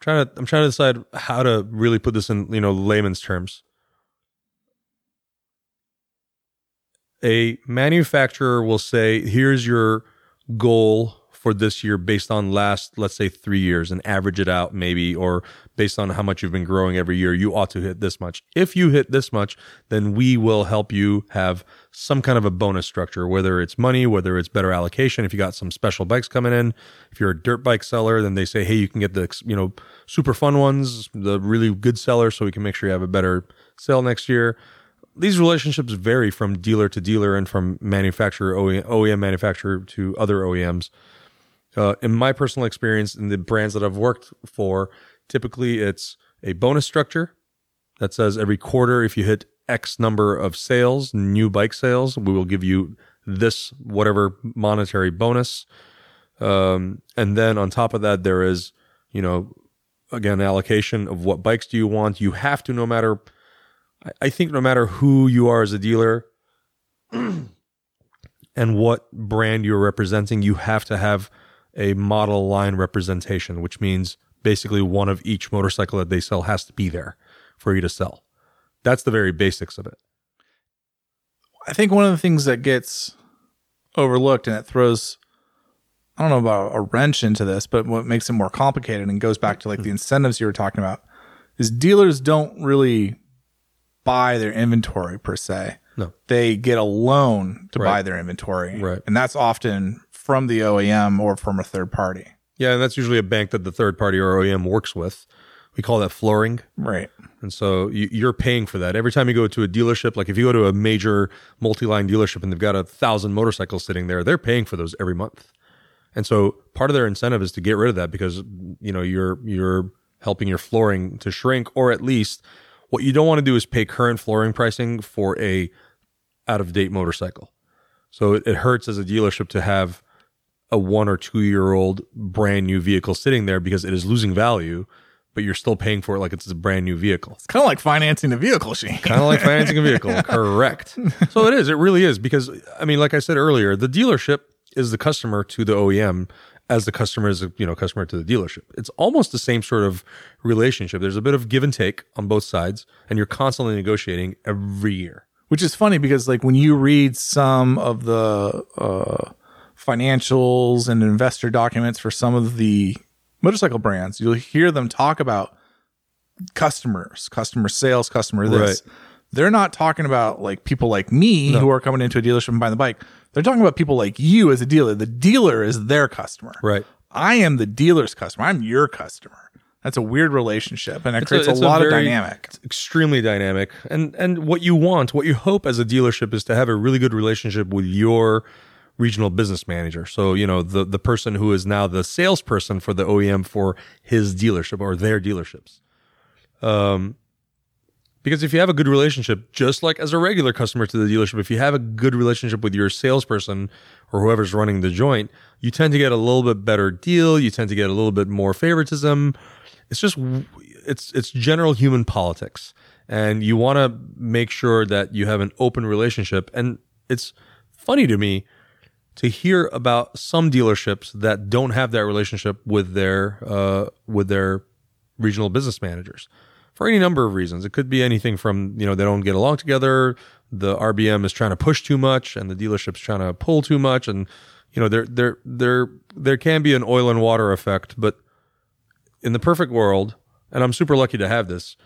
trying to I'm trying to decide how to really put this in you know layman's terms. A manufacturer will say, "Here's your goal for this year based on last, let's say, three years, and average it out, maybe, or based on how much you've been growing every year, you ought to hit this much. If you hit this much, then we will help you have some kind of a bonus structure, whether it's money, whether it's better allocation. If you got some special bikes coming in, if you're a dirt bike seller, then they say, hey, you can get the you know super fun ones, the really good sellers, so we can make sure you have a better sale next year these relationships vary from dealer to dealer and from manufacturer OEM manufacturer to other OEMs. Uh, in my personal experience, in the brands that I've worked for, typically it's a bonus structure that says every quarter, if you hit X number of sales, new bike sales, we will give you this whatever monetary bonus. Um, and then on top of that, there is, you know, again, allocation of what bikes do you want. You have to, no matter, I- think, no matter who you are as a dealer and what brand you're representing, you have to have a model line representation, which means basically one of each motorcycle that they sell has to be there for you to sell. That's the very basics of it. I think one of the things that gets overlooked and it throws I don't know about a wrench into this, but what makes it more complicated and goes back to like the incentives you were talking about is dealers don't really buy their inventory per se. No. They get a loan to buy their inventory. Right. And that's often from the OEM or from a third party. Yeah, and that's usually a bank that the third party or OEM works with. We call that flooring. Right. And so you, you're paying for that every time you go to a dealership. Like if you go to a major multi-line dealership and they've got a thousand motorcycles sitting there, they're paying for those every month. And so part of their incentive is to get rid of that because you know you're you're helping your flooring to shrink, or at least what you don't want to do is pay current flooring pricing for a out of date motorcycle. So it, it hurts as a dealership to have a one or two year old brand new vehicle sitting there because it is losing value, but you're still paying for it like it's a brand new vehicle. It's kind of like financing a vehicle, Shane. Kind of like financing a vehicle. Correct. So it is. It really is because I mean, like I said earlier, the dealership is the customer to the OEM as the customer is you know customer to the dealership. It's almost the same sort of relationship. There's a bit of give and take on both sides, and you're constantly negotiating every year. Which is funny because like when you read some of the uh, financials and investor documents for some of the motorcycle brands, you'll hear them talk about customers, customer sales, customer this. Right. They're not talking about like people like me who are coming into a dealership and buying the bike. They're talking about people like you as a dealer. The dealer is their customer. Right. I am the dealer's customer. I'm your customer. That's a weird relationship and it a- creates a, it's a lot of very- dynamic. extremely dynamic and and what you want what you hope as a dealership is to have a really good relationship with your regional business manager. So you know the the person who is now the salesperson for the OEM for his dealership or their dealerships. Um because if you have a good relationship just like as a regular customer to the dealership if you have a good relationship with your salesperson or whoever's running the joint you tend to get a little bit better deal. You tend to get a little bit more favoritism. It's just it's it's general human politics. And you want to make sure that you have an open relationship. And it's funny to me to hear about some dealerships that don't have that relationship with their uh, with their regional business managers for any number of reasons. It could be anything from you know they don't get along together, the RBM is trying to push too much, and the dealership's trying to pull too much, and you know there there there there can be an oil and water effect, but in the perfect world, and I'm super lucky to have this,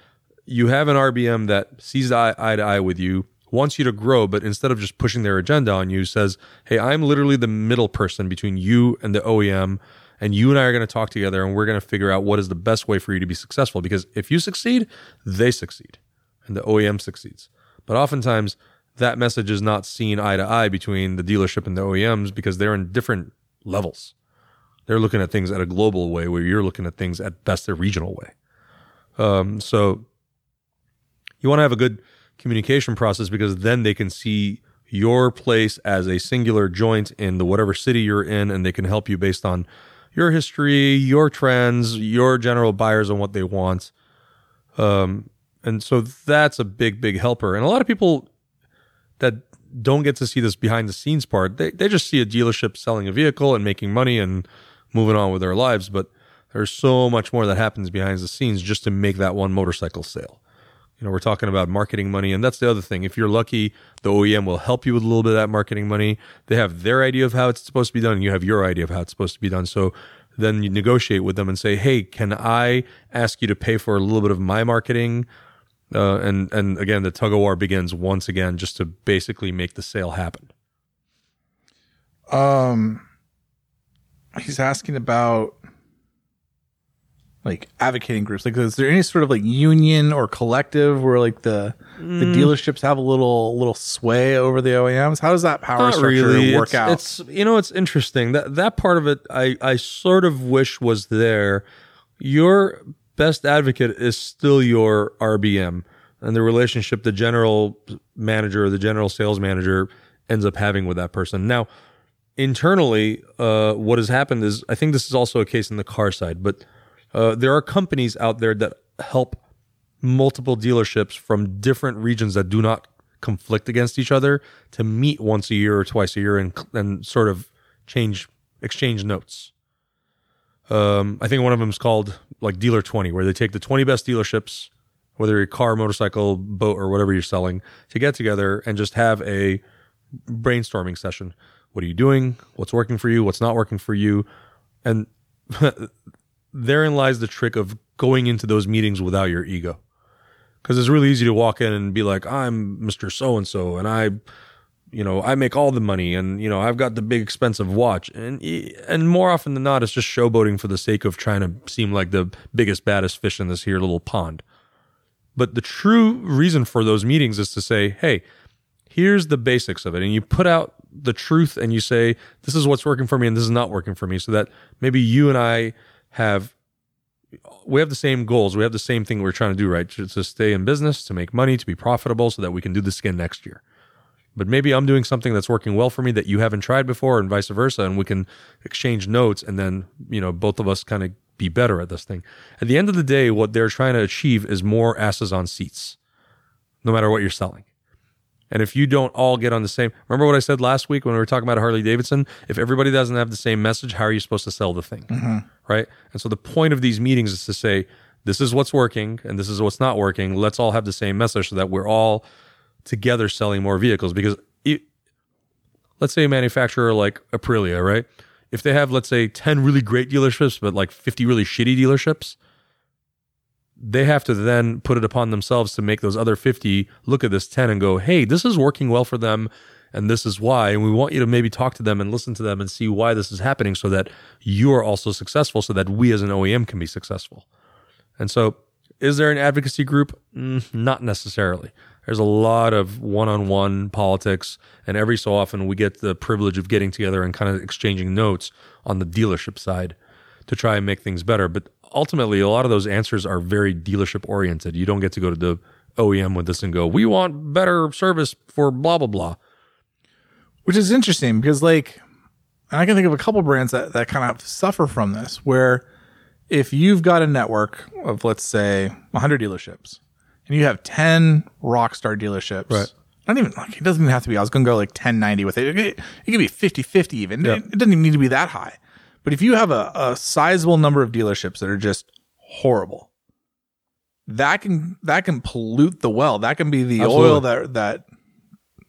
you have an RBM that sees eye, eye to eye with you, wants you to grow, but instead of just pushing their agenda on you, says, Hey, I'm literally the middle person between you and the OEM, and you and I are going to talk together and we're going to figure out what is the best way for you to be successful. Because if you succeed, they succeed, and the OEM succeeds. But oftentimes, that message is not seen eye to eye between the dealership and the OEMs because they're in different levels. They're looking at things at a global way, where you're looking at things at best a regional way. Um, so you want to have a good communication process because then they can see your place as a singular joint in the whatever city you're in, and they can help you based on your history, your trends, your general buyers and what they want. Um, and so that's a big, big helper. And a lot of people that don't get to see this behind the scenes part, they, they just see a dealership selling a vehicle and making money and moving on with their lives. But there's so much more that happens behind the scenes just to make that one motorcycle sale. You know, we're talking about marketing money, and that's the other thing. If you're lucky, the OEM will help you with a little bit of that marketing money. They have their idea of how it's supposed to be done, and you have your idea of how it's supposed to be done. So then you negotiate with them and say, "Hey, can I ask you to pay for a little bit of my marketing?" Uh, and and again, the tug of war begins once again, just to basically make the sale happen. Um, he's asking about like advocating groups. Like, is there any sort of like union or collective where like the the dealerships have a little little sway over the OEMs? How does that power structure work it's, out? It's you know it's interesting that that part of it I I sort of wish was there. Your best advocate is still your RBM and the relationship the general manager or the general sales manager ends up having with that person. Now, internally, uh, what has happened is I think this is also a case in the car side, but uh, there are companies out there that help multiple dealerships from different regions that do not conflict against each other to meet once a year or twice a year and and sort of change exchange notes. Um, I think one of them is called like Dealer Twenty, where they take the twenty best dealerships, whether you're car, motorcycle, boat, or whatever you're selling, to get together and just have a brainstorming session. What are you doing? What's working for you? What's not working for you? And therein lies the trick of going into those meetings without your ego because it's really easy to walk in and be like, I'm Mr. So and so, and I, you know, I make all the money, and you know, I've got the big expensive watch, and and more often than not, it's just showboating for the sake of trying to seem like the biggest, baddest fish in this here little pond. But the true reason for those meetings is to say, hey, here's the basics of it, and you put out the truth, and you say, this is what's working for me, and this is not working for me, so that maybe you and I have we have the same goals. We have the same thing we're trying to do, right? To, to stay in business, to make money, to be profitable, so that we can do this again next year. But maybe I'm doing something that's working well for me that you haven't tried before, and vice versa, and we can exchange notes, and then you know both of us kind of be better at this thing. At the end of the day, what they're trying to achieve is more asses on seats, no matter what you're selling. And if you don't all get on the same, remember what I said last week when we were talking about Harley Davidson? If everybody doesn't have the same message, how are you supposed to sell the thing? Mm-hmm. Right. And so the point of these meetings is to say, this is what's working and this is what's not working. Let's all have the same message so that we're all together selling more vehicles. Because it, let's say a manufacturer like Aprilia, right? If they have, let's say, 10 really great dealerships, but like 50 really shitty dealerships, they have to then put it upon themselves to make those other 50 look at this 10 and go, hey, this is working well for them. And this is why. And we want you to maybe talk to them and listen to them and see why this is happening so that you are also successful, so that we as an OEM can be successful. And so, is there an advocacy group? Mm, not necessarily. There's a lot of one on one politics. And every so often, we get the privilege of getting together and kind of exchanging notes on the dealership side to try and make things better. But ultimately, a lot of those answers are very dealership oriented. You don't get to go to the OEM with this and go, we want better service for blah, blah, blah. which is interesting because like and i can think of a couple brands that, that kind of suffer from this where if you've got a network of let's say 100 dealerships and you have 10 rockstar dealerships Right. not even like it doesn't even have to be i was gonna go like 1090 with it it, could- be 50 50 even it, it doesn't even need to be that high but if you have a, a sizable number of dealerships that are just horrible that can that can pollute the well that can be the oil Absolutely. that that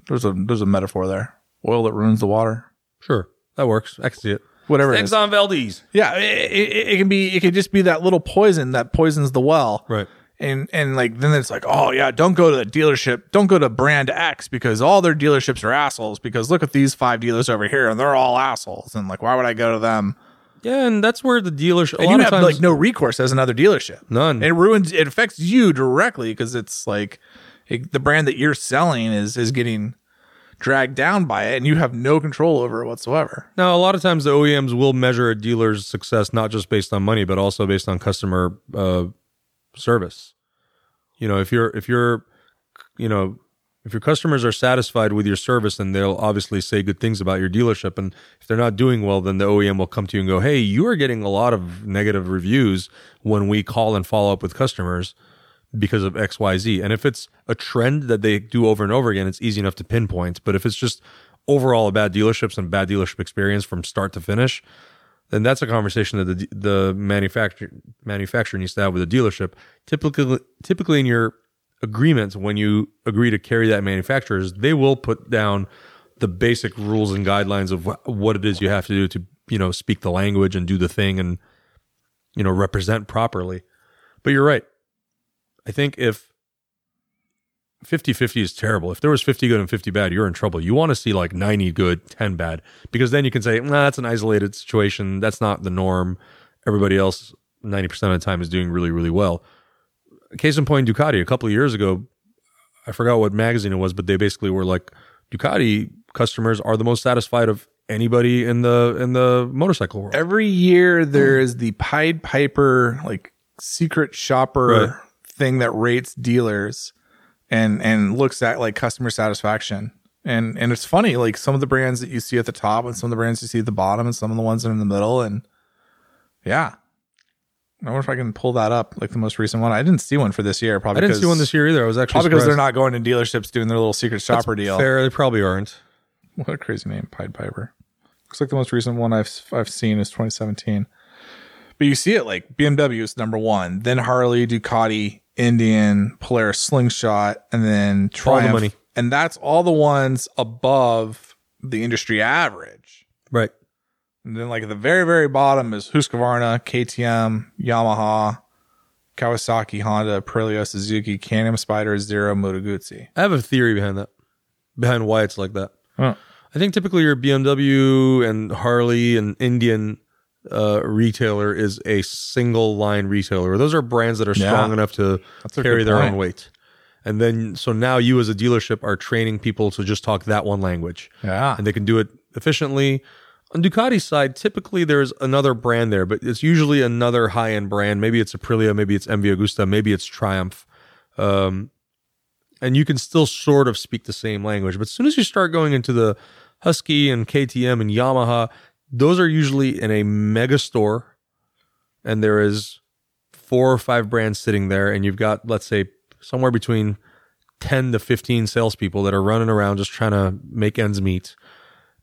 there's a there's a metaphor there oil that ruins the water Sure, that works. I can see it. whatever it is. Exxon Valdez. Yeah, it, it, it can be. It can just be that little poison that poisons the well. Right. And and like then it's like, oh yeah, don't go to the dealership. Don't go to brand X because all their dealerships are assholes. Because look at these five dealers over here, and they're all assholes. And like, why would I go to them? Yeah, and that's where the dealership. And you have times, like no recourse as another dealership. None. It ruins. It affects you directly because it's like it, the brand that you're selling is is getting dragged down by it, and you have no control over it whatsoever. Now, a lot of times the OEMs will measure a dealer's success not just based on money, but also based on customer uh, service. You know, if you're if you're, you know, if your customers are satisfied with your service, then they'll obviously say good things about your dealership. And if they're not doing well, then the OEM will come to you and go, "Hey, you are getting a lot of negative reviews when we call and follow up with customers." because of XYZ. And if it's a trend that they do over and over again, it's easy enough to pinpoint. But if it's just overall a bad dealerships and bad dealership experience from start to finish, then that's a conversation that the the manufacturer manufacturer needs to have with the dealership. Typically, typically in your agreements, when you agree to carry that manufacturers, they will put down the basic rules and guidelines of wh- what it is you have to do to you know speak the language and do the thing and you know represent properly. But you're right. I think if 50 50 is terrible. If there was 50 good and 50 bad, you're in trouble. You want to see like 90 good, 10 bad, because then you can say, nah, that's an isolated situation. That's not the norm. Everybody else, 90% of the time, is doing really, really well. Case in point, Ducati, a couple of years ago, I forgot what magazine it was, but they basically were like, Ducati customers are the most satisfied of anybody in the in the motorcycle world. every year there is the Pied Piper like secret shopper Right. thing that rates dealers and and looks at like customer satisfaction. And and it's funny, like some of the brands that you see at the top and some of the brands you see at the bottom and some of the ones that are in the middle. And yeah. I wonder if I can pull that up, like the most recent one. I didn't see one for this year, probably I didn't see one this year either. I was actually Probably because they're not going to dealerships doing their little secret shopper deal. fair. They probably aren't. What a crazy name, Pied Piper. Looks like the most recent one I've I've seen is 2017. But you see it like BMW is number one, then Harley, Ducati, Indian, Polaris, Slingshot, and then Triumph. money. And that's all the ones above the industry average. Right. And then like at the very very bottom is Husqvarna, KTM, Yamaha, Kawasaki, Honda, Aprilia, Suzuki, Can-Am, Spyder, Zero, Moto Guzzi. I have a theory behind that, behind why it's like that. Huh. I think typically your BMW and Harley and Indian uh, retailer is a single line retailer. Those are brands that are Yeah. strong enough to That's carry their point. own weight. And then, so now you as a dealership are training people to just talk that one language. Yeah. and they can do it efficiently. On Ducati's side, typically there's another brand there, but it's usually another high end brand. Maybe it's Aprilia, maybe it's MV Agusta, maybe it's Triumph. Um, and you can still sort of speak the same language. But as soon as you start going into the Husky and KTM and Yamaha, those are usually in a mega store, and there is four or five brands sitting there, and you've got, let's say, somewhere between 10 to 15 salespeople that are running around just trying to make ends meet.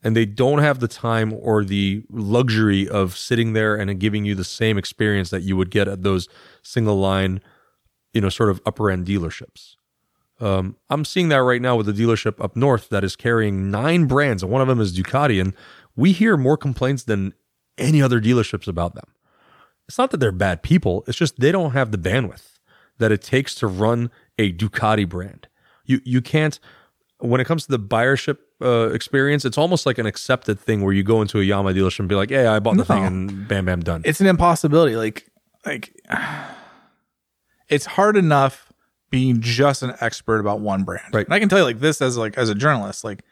And they don't have the time or the luxury of sitting there and giving you the same experience that you would get at those single line, you know, sort of upper end dealerships. Um, I'm seeing that right now with the dealership up north that is carrying nine brands, and one of them is Ducati. And we hear more complaints than any other dealerships about them. It's not that they're bad people, it's just they don't have the bandwidth that it takes to run a Ducati brand. You you can't when it comes to the buyership uh, experience, it's almost like an accepted thing where you go into a Yamaha dealership and be like, "Hey, I bought the thing and bam, bam, done." it's an impossibility. Like, like it's hard enough being just an expert about one brand. Right. And I can tell you like this as like as a journalist, like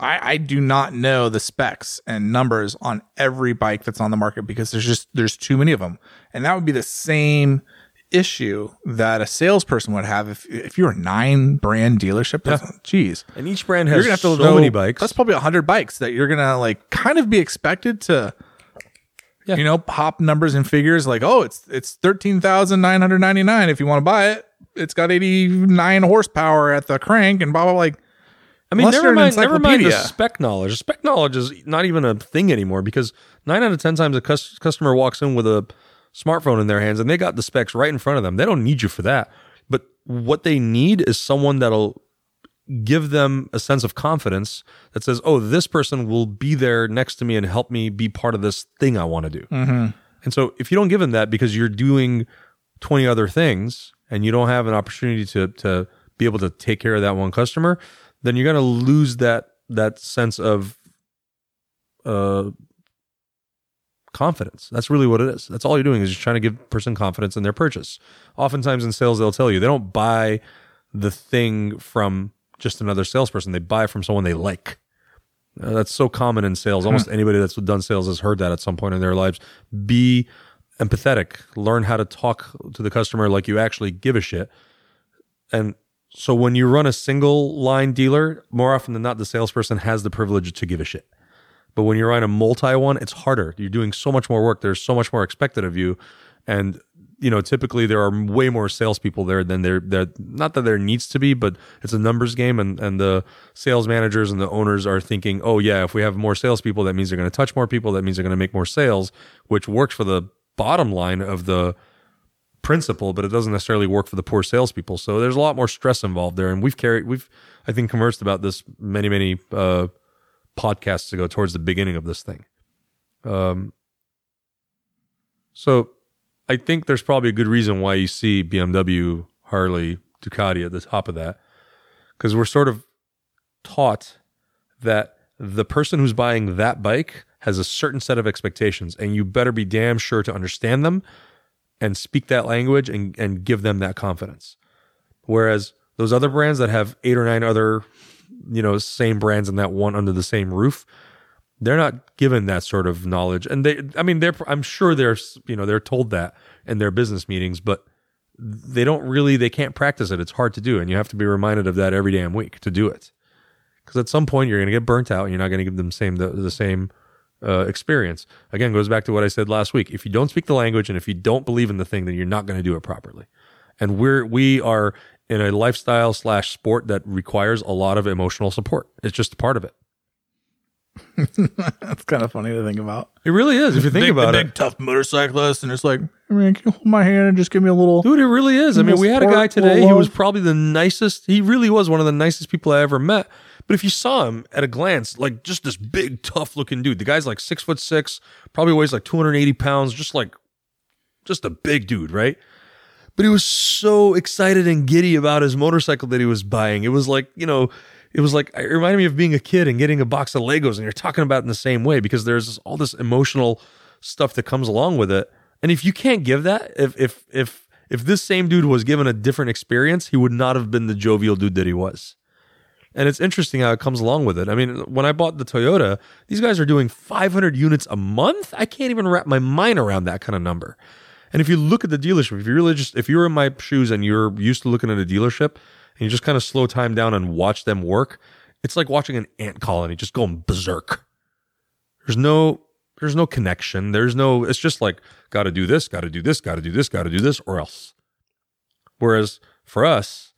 I I do not know the specs and numbers on every bike that's on the market because there's just there's too many of them. And that would be the same issue that a salesperson would have if if you're a nine brand dealership. That's, Geez. and each brand has You're gonna have to so know, many bikes. That's probably hundred bikes that you're gonna like kind of be expected to, Yeah. you know, pop numbers and figures like, oh, it's it's thirteen thousand nine hundred ninety nine if you want to buy it. It's got eighty nine horsepower at the crank and blah blah. Like, I mean, never mind, never mind the spec knowledge. Spec knowledge is not even a thing anymore because nine out of ten times a cus- customer walks in with a smartphone in their hands and they got the specs right in front of them. They don't need you for that. But what they need is someone that'll give them a sense of confidence that says, "Oh, this person will be there next to me and help me be part of this thing I want to do." And so, if you don't give them that because you're doing twenty other things and you don't have an opportunity to to be able to take care of that one customer, then you're going to lose that that sense of uh confidence. That's really what it is. That's all you're doing is just trying to give person confidence in their purchase. Oftentimes in sales, they'll tell you they don't buy the thing from just another salesperson. They buy from someone they like. Uh, that's so common in sales. Almost anybody that's done sales has heard that at some point in their lives. Be empathetic. Learn how to talk to the customer like you actually give a shit. And so when you run a single line dealer, more often than not, the salesperson has the privilege to give a shit. But when you're on a multi one, it's harder. You're doing so much more work. There's so much more expected of you. And, you know, typically there are way more salespeople there than there, there not that there needs to be, but it's a numbers game. And, and the sales managers and the owners are thinking, oh, yeah, if we have more salespeople, that means they're going to touch more people. That means they're going to make more sales, which works for the bottom line of the principle, but it doesn't necessarily work for the poor salespeople. So there's a lot more stress involved there. And we've carried, we've, I think, conversed about this many, many uh, podcasts ago towards the beginning of this thing. Um, so I think there's probably a good reason why you see BMW, Harley, Ducati at the top of that. Because we're sort of taught that the person who's buying that bike has a certain set of expectations, and you better be damn sure to understand them and speak that language and, and give them that confidence. Whereas those other brands that have eight or nine other, you know, same brands and that one under the same roof, they're not given that sort of knowledge. And they, I mean, they're, I'm sure they're, you know, they're told that in their business meetings, but they don't really, they can't practice it. It's hard to do. And you have to be reminded of that every damn week to do it. because at some point you're going to get burnt out and you're not going to give them same the, the same uh, experience. Again, goes back to what I said last week. If you don't speak the language and if you don't believe in the thing, then you're not going to do it properly. And we're we are in a lifestyle slash sport that requires a lot of emotional support. It's just a part of it. That's kind of funny to think about. It really is. If you think big, about the it, big tough motorcyclist, and it's like, I mean, can you hold my hand and just give me a little? Dude, it really is. I mean, we had a guy today. little He was probably the nicest. He really was one of the nicest people I ever met. But if you saw him at a glance, like just this big, tough looking dude. The guy's like six foot six, probably weighs like 280 pounds, just like, just a big dude, right? But he was so excited and giddy about his motorcycle that he was buying. It was like, you know, it was like, it reminded me of being a kid and getting a box of Legos and you're talking about in the same way because there's all this emotional stuff that comes along with it. And if you can't give that, if, if, if, if this same dude was given a different experience, he would not have been the jovial dude that he was. And it's interesting how it comes along with it. I mean, when I bought the Toyota, these guys are doing 500 units a month. I can't even wrap my mind around that kind of number. And if you look at the dealership, if you're really just, if you're in my shoes and you're used to looking at a dealership and you just kind of slow time down and watch them work, it's like watching an ant colony just going berserk. There's no, there's no connection. There's no, it's just like, got to do this, got to do this, got to do this, got to do this, or else. Whereas for us,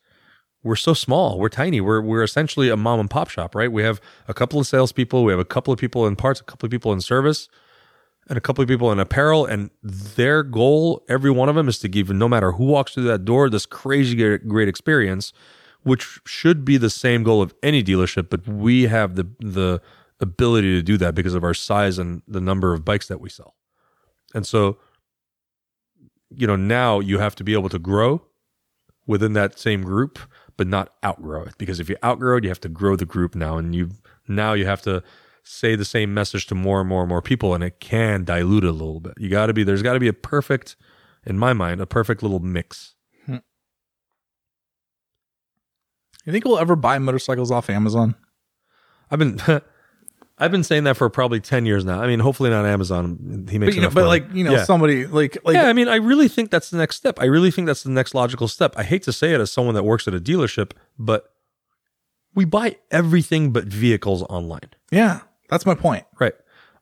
we're so small. We're tiny. We're we're essentially a mom and pop shop, right? We have a couple of salespeople. We have a couple of people in parts, a couple of people in service, and a couple of people in apparel. And their goal, every one of them, is to give no matter who walks through that door this crazy great experience, which should be the same goal of any dealership. But we have the the ability to do that because of our size and the number of bikes that we sell. And so, you know, now you have to be able to grow within that same group, but not outgrow it. Because if you outgrow it, you have to grow the group now, and you now you have to say the same message to more and more and more people, and it can dilute it a little bit. You got to be there's got to be a perfect, in my mind, a perfect little mix. Hmm. You think we'll ever buy motorcycles off Amazon? I've been. I've been saying that for probably ten years now. I mean, hopefully not Amazon. He makes But you know, but like you know, Yeah. somebody like like yeah, I mean, I really think that's the next step. I really think that's the next logical step. I hate to say it as someone that works at a dealership, but we buy everything but vehicles online. yeah, that's my point. Right.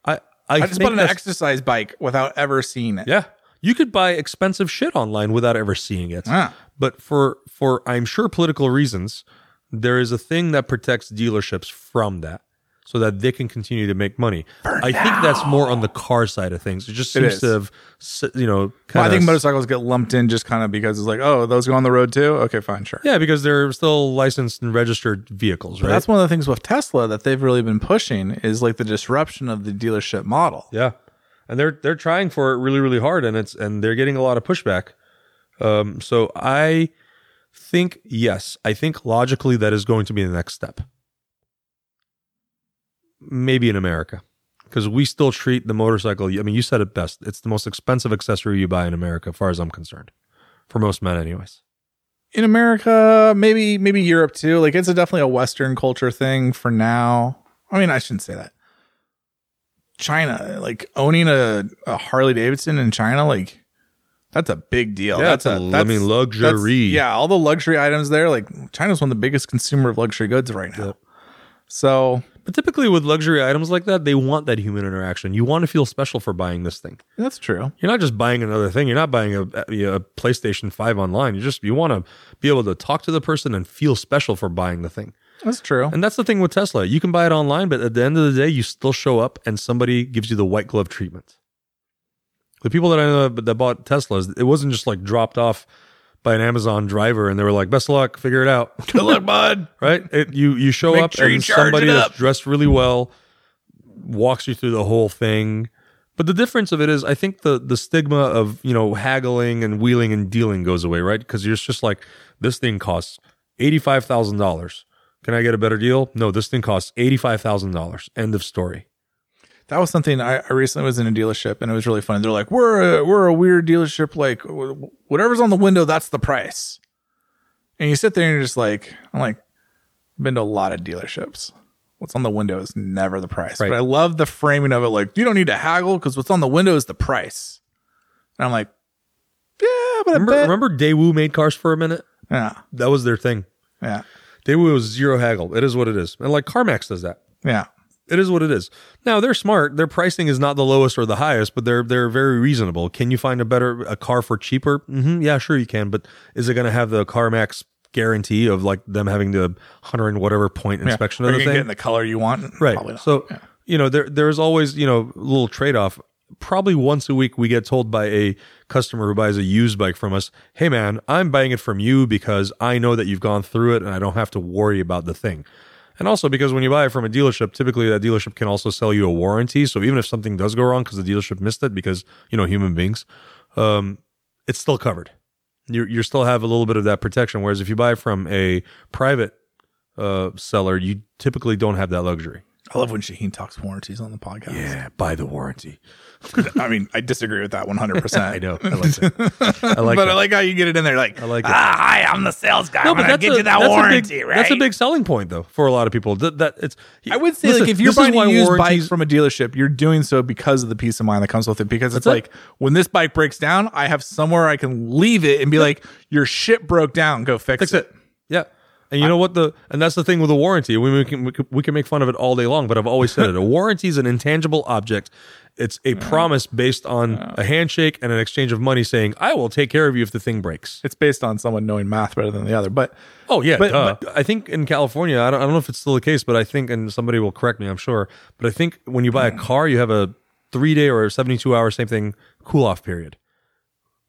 I I, I just bought an that's- exercise bike without ever seeing it. Yeah. You could buy expensive shit online without ever seeing it. Ah. But for for I'm sure political reasons, there is a thing that protects dealerships from that so that they can continue to make money. I think that's more on the car side of things. It just It seems is. to have you know Well, I think motorcycles get lumped in just kind of because it's like, oh, those go on the road too. Okay, fine, sure. Yeah, because they're still licensed and registered vehicles, right? That's one of the things with Tesla that they've really been pushing is like the disruption of the dealership model. Yeah, and they're they're trying for it really really hard, and it's and they're getting a lot of pushback. Um, so I think yes, I think logically that is going to be the next step. Maybe in America, because we still treat the motorcycle. I mean, you said it best. It's the most expensive accessory you buy in America, as far as I'm concerned, for most men, anyways. In America, maybe maybe Europe too. Like it's a definitely a Western culture thing for now. I mean, I shouldn't say that. China, like owning a, a Harley Davidson in China, like that's a big deal. Yeah, that's it's a- I mean, luxury. that's- yeah, all the luxury items there. Like China's one of the biggest consumer of luxury goods right now. Yep. So But typically with luxury items like that, they want that human interaction. You want to feel special for buying this thing. that's true. You're not just buying another thing. You're not buying a, a PlayStation 5 online. You just you want to be able to talk to the person and feel special for buying the thing. That's true. And that's the thing with Tesla. You can buy it online, but at the end of the day, you still show up and somebody gives you the white glove treatment. The people that I know that bought Teslas, it wasn't just like dropped off by an Amazon driver and they were like, "Best of luck, figure it out." Good luck, bud. right? It, you you show Make up sure and somebody it that's dressed really well walks you through the whole thing. But the difference of it is, I think the the stigma of you know haggling and wheeling and dealing goes away, right? Because you're just like, this thing costs eighty five thousand dollars. Can I get a better deal? No, this thing costs eighty five thousand dollars. End of story. That was something I, I recently was in a dealership and it was really funny. They're like, we're a, we're a weird dealership. Like whatever's on the window, that's the price. And you sit there and you're just like, I'm like, I've been to a lot of dealerships. What's on the window is never the price. Right. But I love the framing of it. Like you don't need to haggle because what's on the window is the price. And I'm like, yeah, but I Remember, bet. remember Daewoo made cars for a minute? Yeah, That was their thing. yeah. They was zero haggle. It is what it is. And like CarMax does that. Yeah. It is what it is. Now they're smart. Their pricing is not the lowest or the highest, but they're they're very reasonable. Can you find a better a car for cheaper? hmm Yeah, sure you can. But is it going to have the CarMax guarantee of like them having the hundred and whatever point inspection Are of the thing? get in the color you want? right. So you know there there's always you know a little trade off. Probably once a week we get told by a customer who buys a used bike from us, "Hey man, I'm buying it from you because I know that you've gone through it and I don't have to worry about the thing." And also because when you buy it from a dealership, typically that dealership can also sell you a warranty. So even if something does go wrong because the dealership missed it, because you know human beings, um, it's still covered. You you still have a little bit of that protection. Whereas if you buy from a private uh, seller, you typically don't have that luxury. I love when Shaheen talks warranties on the podcast. Yeah, buy the warranty. I mean, I disagree with that 100%. I know. I like that. I like but that. I like how you get it in there like, I like it. ah, hi, I'm the sales guy. I'm going to get a, you that that's warranty, a big, right? That's a big selling point, though, for a lot of people. That, that it's. I would say, Listen, like, if you're buying a used bike warranties- from a dealership, you're doing so because of the peace of mind that comes with it. Because it's That's like it. when this bike breaks down, I have somewhere I can leave it and be like, your shit broke down, go fix, Fix it. it. Yeah. And you know what the and that's the thing with a warranty. We, we can we can we can make fun of it all day long, but I've always said it. A warranty is an intangible object. It's a promise based on a handshake and an exchange of money saying, "I will take care of you if the thing breaks." It's based on someone knowing math better than the other. But Oh yeah, But- duh. I think in California, I don't, I don't know if it's still the case, but I think, and somebody will correct me, I'm sure, but I think when you buy a car, you have a three day or 72 hour same thing cool off period,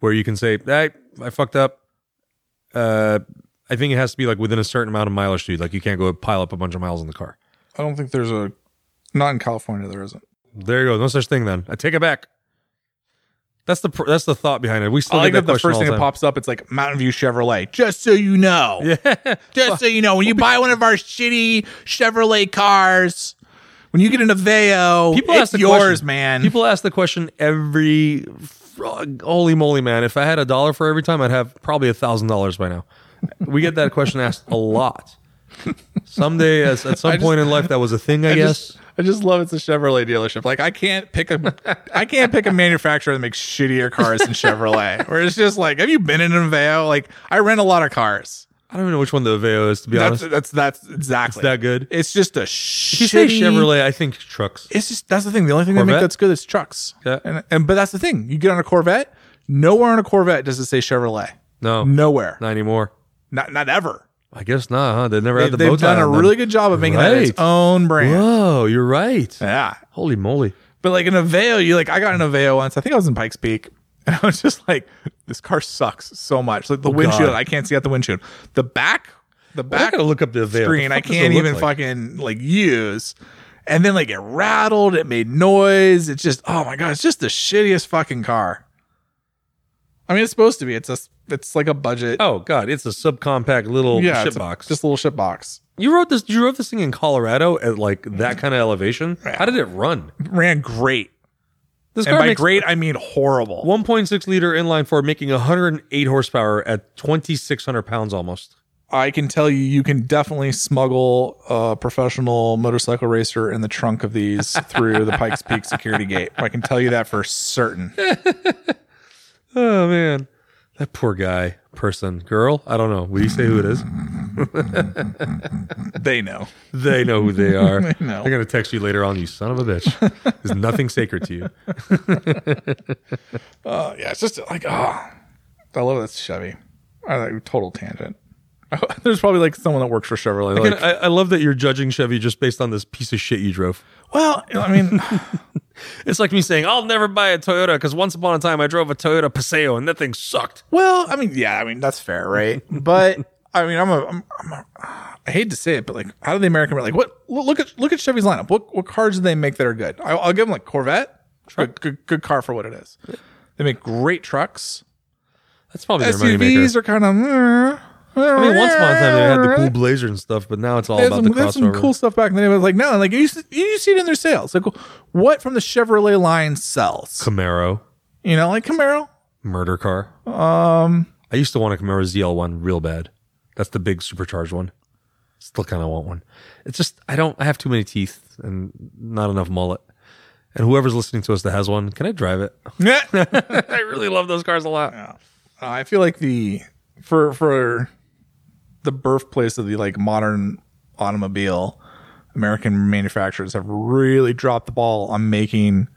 where you can say, "Hey, I fucked up." Uh, I think it has to be like within a certain amount of mileage speed. Like you can't go pile up a bunch of miles in the car. I don't think there's a, not in California, there isn't. There you go. No such thing. Then I take it back. That's the pr- that's the thought behind it. We I still like get that that the first thing the that pops up, it's like Mountain View Chevrolet. Just so you know. Yeah. Just so you know, when you buy one of our shitty Chevrolet cars, when you get an Aveo, People it's ask the yours, question. man. People ask the question every holy moly, man. If I had a dollar for every time, I'd have probably a thousand dollars by now. We get that question asked a lot. Someday, as, at some I just- point in life, that was a thing. I, I guess. just, I just love it's a Chevrolet dealership. Like I can't pick a, I can't pick a manufacturer that makes shittier cars than Chevrolet. Where it's just like, have you been in an Aveo? Like I rent a lot of cars. I don't even know which one the Aveo is. To be That's honest, that's that's exactly it's that good. It's just a If you say Chevrolet, I think trucks. It's just that's the thing. The only thing they make Corvette? that's good is trucks. Yeah. And, and but that's the thing. You get on a Corvette. Nowhere on a Corvette does it say Chevrolet. No, Nowhere. not anymore. Not not ever. I guess not. Huh? They never They, had the bow have tie done a really good job of making that its own brand. Whoa, you're right. Yeah. Holy moly! But like an Aveo, you like I got an Aveo once. I think I was in Pikes Peak. And I was just like, this car sucks so much. Like the oh, windshield, God. I can't see out the windshield. The back, the back. I back gotta look up the Aveo. screen, The I fuck does it can't even like? fucking like use. And then like it rattled, it made noise. It's just, oh my god, it's just the shittiest fucking car. I mean, it's supposed to be. It's a, it's like a budget. Oh god, it's a subcompact little yeah, a- box. just a little shit box. You wrote this. You wrote this thing in Colorado at like that kind of elevation. How did it run? Ran great, This and car by makes great I mean horrible. 1.6 liter inline four, making 108 horsepower at 2,600 pounds almost. I can tell you, you can definitely smuggle a professional motorcycle racer in the trunk of these through the Pikes Peak security gate. I can tell you that for certain. Oh man, that poor guy, person, girl. I don't know. Will you say who it is? They know. They know who they are. They know. They're gonna text you later on. You son of a bitch. There's nothing sacred to you. Uh, yeah, it's just like, oh, I love that Chevy. I like total tangent. There's probably like someone that works for Chevrolet. Again, Like, I, I love that you're judging Chevy just based on this piece of shit you drove. well, I mean, It's like me saying I'll never buy a Toyota because once upon a time I drove a Toyota Paseo and that thing sucked. well, I mean, yeah, I mean that's fair, right? But I mean, I'm a, I'm, I'm a, I hate to say it, but like, how do the American like what? Look at look at Chevy's lineup. What what cars do they make that are good? I, I'll give them like Corvette, good, good good car for what it is. They make great trucks. That's probably their moneymaker. SUVs are kind of. Mm. I mean, once upon a time they had the cool Blazer and stuff, but now it's all They about some, the they had some cool stuff back in the day. But like no, like you, you see it in their sales. Like what from the Chevrolet line sells? Camaro, You know, like Camaro. murder car. Um, I used to want a Camaro ZL1 real bad. That's the big supercharged one. Still kind of want one. It's just I don't. I have too many teeth and not enough mullet. And whoever's listening to us that has one, can I drive it? Yeah. I really love those cars a lot. Uh, I feel like the for for the birthplace of the like modern automobile. American manufacturers have really dropped the ball on making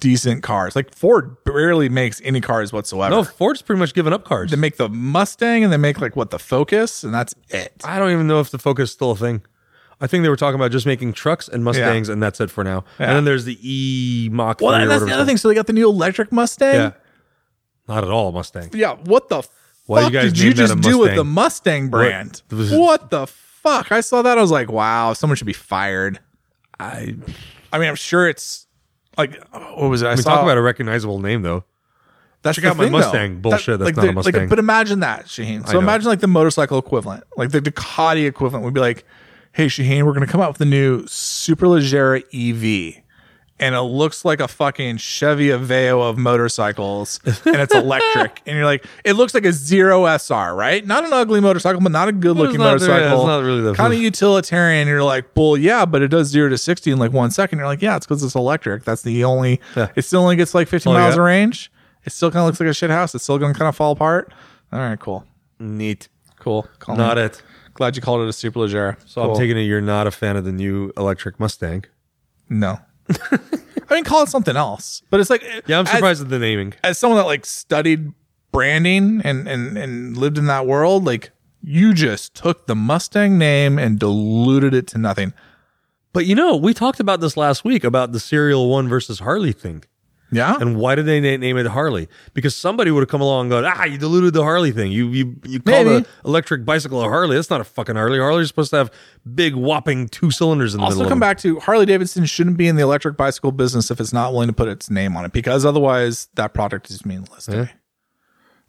decent cars. Like Ford barely makes any cars whatsoever. No, Ford's pretty much given up cars. they make the Mustang and they make like what the Focus, and that's it. I don't even know if the Focus is still a thing. I think they were talking about just making trucks and Mustangs, and that's it for now. Yeah. And then there's the E Mach. Well, 3 or and that's whatever the other thing. So they got the new electric Mustang. Yeah, not at all Mustang. Yeah, what the Why fuck you guys did you just do with the Mustang brand? What- What, the fuck? I saw that. I was like, wow, someone should be fired. I I mean, I'm sure it's like, what was it? I we saw talk about a recognizable name though. that's check the out my thing, though. Mustang. Bullshit, that's like, not a the- like, Mustang. but imagine that, Shaheen. So imagine like the motorcycle equivalent, like the Ducati equivalent would be like, hey, Shaheen, we're going to come out with the new Superleggera EV. And it looks like a fucking Chevy Aveo of motorcycles, and it's electric. and you're like, it looks like a zero SR, right? Not an ugly motorcycle, but not a good looking motorcycle. it's not really the- kind of utilitarian. You're like, well, yeah, but it does zero to sixty in like one second. You're like, yeah, it's because it's electric. That's the only. Yeah. It still only gets like 50 Oh, miles yeah? of range. It still kind of looks like a shit house. It's still going to kind of fall apart. All right, cool, Neat. cool. Call Not me. it. Glad you called it a Superleggera. So I'm taking it you're not a fan of the new electric Mustang. no. I mean, call it something else. But it's like, Yeah, I'm as- surprised at the naming. as someone that like studied branding and and and lived in that world, like you just took the Mustang name and diluted it to nothing. But you know, we talked about this last week about the Serial One versus Harley thing. Yeah. And why did they na- name it Harley? Because somebody would have come along and gone, ah, you diluted the Harley thing. You you you call Maybe. the electric bicycle a Harley. That's not a fucking Harley. Harley's supposed to have big whopping two cylinders in the also middle. come of back to Harley Davidson shouldn't be in the electric bicycle business if it's not willing to put its name on it because otherwise that product is meaningless to Yeah. me.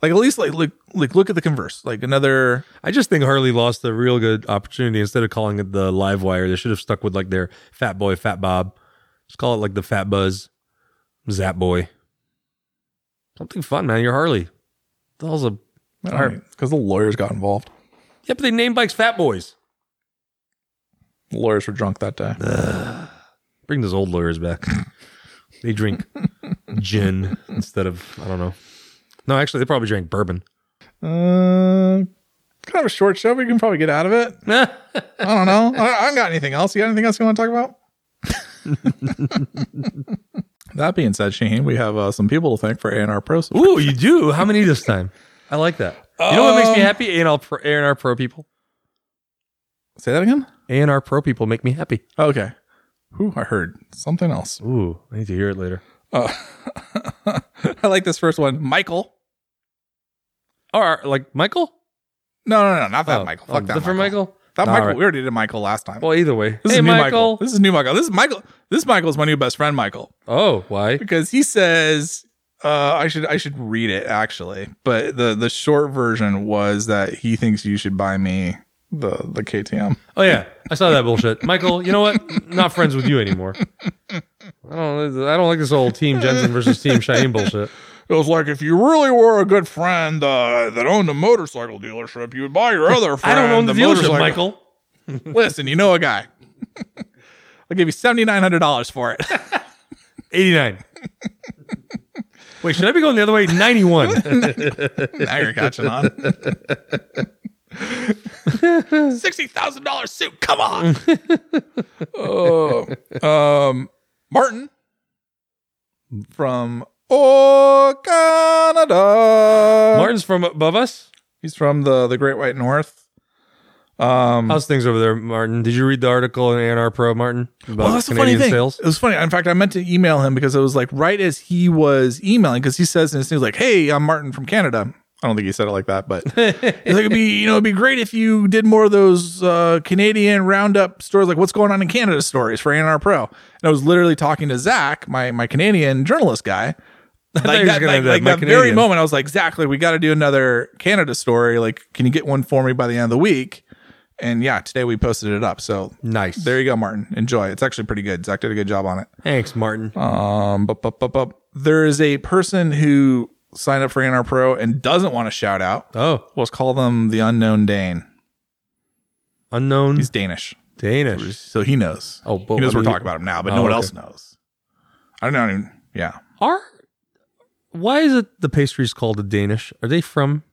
Like at least like look like look at the converse. Like another I just think Harley lost a real good opportunity. Instead of calling it the Live Wire, they should have stuck with like their Fat Boy, Fat Bob. Just call it like the Fat Buzz, Zap Boy. Something fun, man. You're Harley. That was a because the lawyers got involved. yeah, but they name bikes Fat Boys. The lawyers were drunk that day. Bring those old lawyers back. they drink gin instead of I don't know. No, actually, they probably drank bourbon. Uh, kind of a short show. We can probably get out of it. I don't know. I, I don't got anything else. You got anything else you want to talk about? that being said, Shaheen, we have uh, some people to thank for A&R Pro. Ooh, you do? How many this time? I like that. You know what makes me happy? A&R Pro, A&R Pro people. Say that again. A&R Pro people make me happy. Okay. Who I heard something else. Ooh, I need to hear it later. I like this first one. Michael. Or like Michael? No, no, no, not that Oh, Michael. oh, Fuck that different Michael? That All Michael. right. We already did Michael last time. Well, either way. this hey, is new Michael. This is new Michael. This is Michael. This Michael is my new best friend, Michael. Oh, why? because he says uh, I should I should read it actually, but the the short version was that he thinks you should buy me the the KTM. Oh yeah, I saw that bullshit. Michael, you know what? Not friends with you anymore. I don't. I don't like this old Team Jensen versus Team Shaheen bullshit. It was like if you really were a good friend uh, that owned a motorcycle dealership, you would buy your other friend. I don't own the, dealership, motorcycle- Michael. Listen, you know a guy. I'll give you seventy nine hundred dollars for it. Eighty nine. Wait, should I be going the other way? Ninety one. now you're catching on. Sixty thousand dollars suit. Come on. oh, um, Martin from oh Canada. Martin's from above us. He's from the the Great White North. Um, How's things over there, Martin? Did you read the article in A&R Pro, Martin, about well, that's the Canadian funny thing. sales? It was funny. In fact, I meant to email him because it was like right as he was emailing because he says in his thing, like, "Hey, I'm Martin from Canada." I don't think he said it like that, but it's like it'd be you know it'd be great if you did more of those uh, Canadian roundup stories, like what's going on in Canada stories for A&R Pro. And I was literally talking to Zach, my my Canadian journalist guy. Like he that, like, like that very moment, I was like, Zach, like we got to do another Canada story. Like, can you get one for me by the end of the week? And yeah, today we posted it up. So Nice. there you go, Martin. Enjoy. It's actually pretty good. Zach did a good job on it. Thanks, Martin. Um, but, but, but, but there is a person who signed up for A&R Pro and doesn't want to shout out. Oh, Let's call them the unknown Dane. unknown He's Danish, Danish. so he knows. Oh, he knows we're mean, talking about him now, but Oh, no one okay. else knows. I don't know. Even, yeah, Are why is it the pastries called a Danish? Are they from?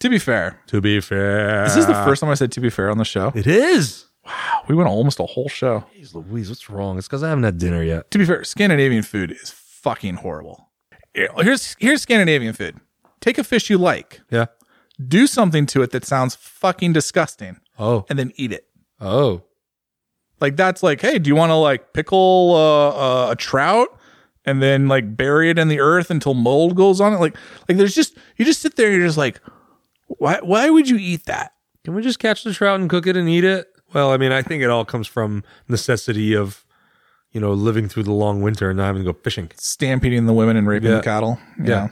To be fair, To be fair, this is the first time I said to be fair on the show. It is. Wow, we went almost a whole show. Jeez Louise, what's wrong? It's because I haven't had dinner yet. To be fair, Scandinavian food is fucking horrible. Here's here's Scandinavian food. Take a fish you like, Yeah. do something to it that sounds fucking disgusting, Oh. and then eat it. Oh. Like that's like, hey, do you want to like pickle uh, uh, a trout and then like bury it in the earth until mold goes on it? Like, like there's just you just sit there and you're just like, why? Why would you eat that? Can we just catch the trout and cook it and eat it? Well, I mean, I think it all comes from necessity of, you know, living through the long winter and not having to go fishing. Stampeding the women and raping Yeah. the cattle. Yeah.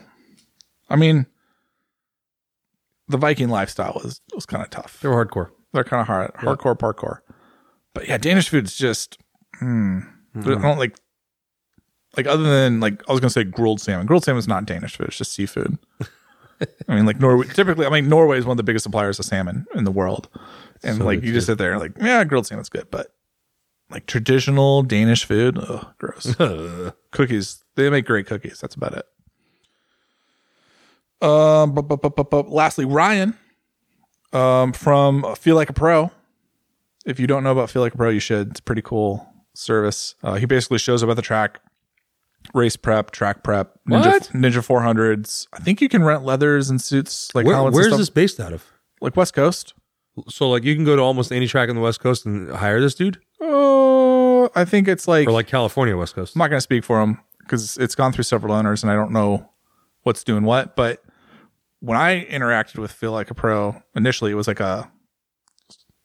I mean, the Viking lifestyle was was kind of tough. They were hardcore. They're kind of hard, hardcore parkour. But yeah, Danish food's just, hmm. I don't like, like other than like I was gonna say grilled salmon. Grilled salmon is not Danish food; it's just seafood. I mean, like Norway. Typically, I mean, Norway is one of the biggest suppliers of salmon in the world, and So like you just sit there and like, yeah, grilled salmon's good, but like traditional Danish food, ugh, gross. cookies, they make great cookies. That's about it. Um, bu- bu- bu- bu- bu- lastly, Ryan, um, from Feel Like a Pro. If you don't know about Feel Like a Pro, you should. It's a pretty cool service. Uh, he basically shows up at the track, race prep, track prep, Ninja, What? Ninja 400s. I think you can rent leathers and suits, like Where, where's this based out of? Like West Coast. So, like, you can go to almost any track on the West Coast and hire this dude, Uh, I think it's like, or like California West Coast. I'm not going to speak for him because it's gone through several owners and I don't know what's doing what. But when I interacted with Feel Like a Pro initially, it was like a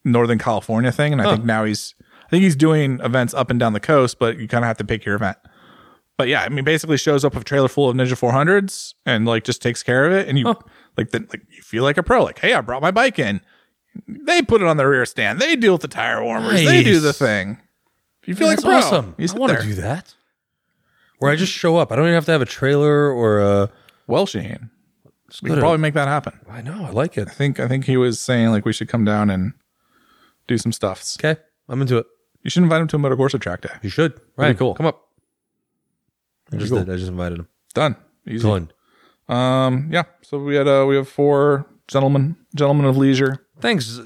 Northern California thing, and I think now he's I think he's doing events up and down the coast, but you kind of have to pick your event. But yeah, I mean, basically shows up with a trailer full of Ninja 400s and like just takes care of it, and you like then like you feel like a pro. Like, hey, I brought my bike in. They put it on the rear stand. They deal with the tire warmers. They do the thing. You feel like a pro. awesome. You want to do that. Where I just show up. I don't even have to have a trailer or a. Well, Shaheen, we go can to- probably make that happen. I know. I like it. I think I think he was saying like we should come down and do some stuffs. Okay, I'm into it. You should invite him to a Motogorsa track day. You should. Right. cool. Come up. I just did. I just invited him. Done. Easy. Done. Um, yeah. So we had uh we have four gentlemen gentlemen of leisure. Thanks,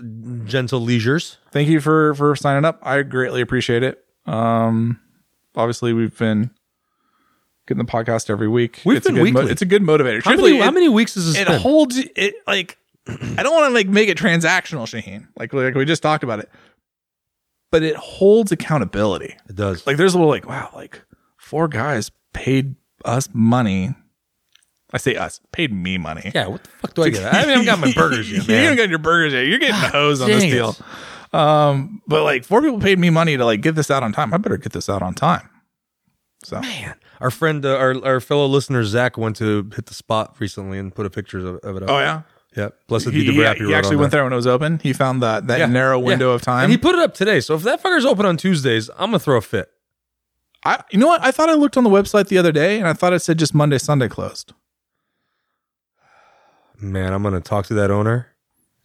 gentle leisures. Thank you for for signing up. I greatly appreciate it. Um, obviously we've been getting the podcast every week. We've it's a been good mo- weekly. it's a good motivator. How many, how it- many weeks has this it been? holds it like I don't want to like make it transactional, Shaheen. Like like we just talked about it. But it holds accountability. it does. Like there's a little like, wow, like four guys paid us money. I say us, paid me money. yeah. What the fuck do I get? I haven't got my burgers yet, you haven't got your burgers yet. You're getting hosed on this dang deal. Um, but like four people paid me money to like get this out on time. I better get this out on time. So Man, our friend, uh, our our fellow listener Zach went to hit the spot recently and put a picture of, of it up. oh yeah. yeah. Blessed He, be the he, rap. he actually went there when it was open. He found that that narrow window of time. and he put it up today. So if that fucker's open on Tuesdays, I'm gonna throw a fit. I, you know what? I thought I looked on the website the other day and I thought it said just Monday, Sunday closed. Man, I'm gonna talk to that owner.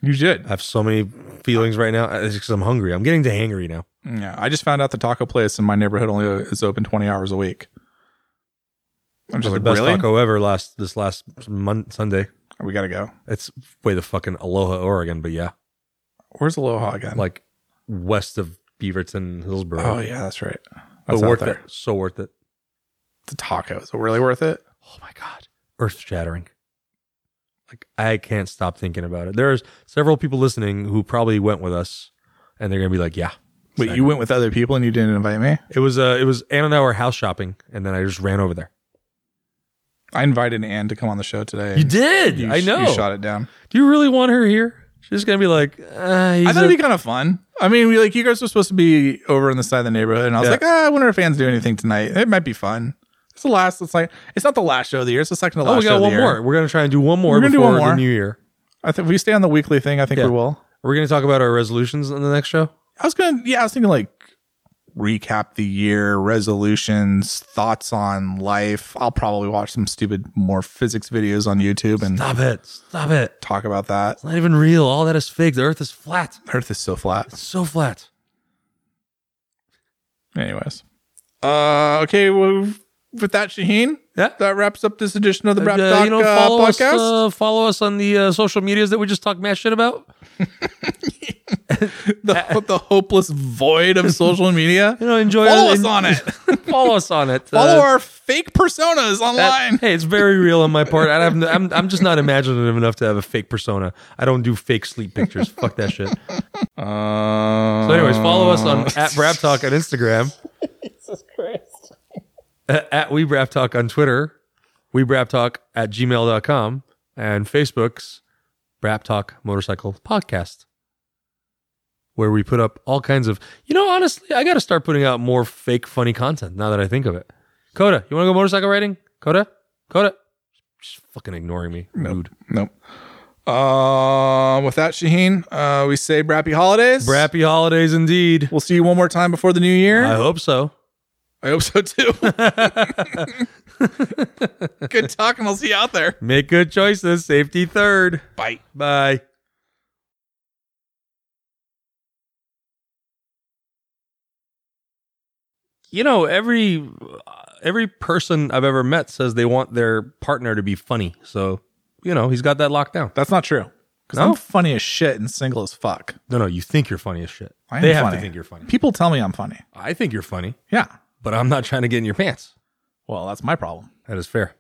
You should. I have so many feelings right now. It's because I'm hungry. I'm getting to hangry now. Yeah, I just found out the taco place in my neighborhood only is open 20 hours a week. I'm just like, the best really? taco ever last this last mon- Sunday. We got to go. It's way the fucking Aloha, Oregon, but yeah, Where's Aloha again? like west of Beaverton, Hillsboro. oh, yeah, that's right. But That's out worth there. it. So worth it. The taco. Is it really worth it? Oh my god, earth shattering. Like I can't stop thinking about it. There's several people listening who probably went with us, and they're gonna be like, "Yeah." Wait, you went with other people and you didn't invite me? It was uh, it was Ann and I were house shopping, and then I just ran over there. I invited Ann to come on the show today. You did. You I know. You shot it down. Do you really want her here? She's gonna be like, uh, I thought it'd be kind of fun. I mean, we, like you guys were supposed to be over on the side of the neighborhood, and I was Yeah. like, ah, I wonder if fans do anything tonight. It might be fun. It's the last. It's like it's not the last show of the year. It's the second to oh, last we show got one year. more. We're gonna try and do one more We're gonna do before one more. the new year. I think we stay on the weekly thing. I think Yeah. we will. We're gonna talk about our resolutions on the next show. I was gonna, yeah, I was thinking like recap the year, resolutions, thoughts on life. I'll probably watch some stupid more physics videos on YouTube and Stop it! Stop it! talk about that. It's not even real. All that is fake. The Earth is flat. The Earth is so flat. It's so flat. Anyways, uh, okay, well, with that, Shaheen, Yeah. that wraps up this edition of the Brap Uh, Talk you know, uh, follow us. podcast. Uh, follow us on the uh, social medias that we just talked mad shit about. the, the hopeless void of social media. You know, enjoy. Follow en- us on it. follow us on it. Follow Uh, our fake personas that- online. hey, it's very real on my part. I have, no- I'm, I'm just not imaginative enough to have a fake persona. I don't do fake sleep pictures. Fuck that shit. Uh, So, anyways, follow us on at Brap Talk on Instagram. Jesus Christ. At, at Talk on Twitter, We Brap Talk at gmail.com, and Facebook's Brap Talk Motorcycle Podcast, where we put up all kinds of, you know, honestly, I got to start putting out more fake, funny content now that I think of it. Coda, you want to go motorcycle riding? Coda? Coda? Just fucking ignoring me. Rude. Nope. Uh, with that, Shaheen, uh, we say Brappy Holidays. Brappy holidays indeed. We'll see you one more time before the new year. I hope so. I hope so too. Good talk, and I'll see you out there. Make good choices. Safety third. Bye. Bye. You know, every every person I've ever met says they want their partner to be funny. So, you know, he's got that locked down. That's not true. Because No? I'm funny as shit and single as fuck. No, no, you think you're funny as shit. I am they have funny. to think you're funny. People tell me I'm funny. I think you're funny, Yeah. But I'm not trying to get in your pants. Well, that's my problem. That is fair.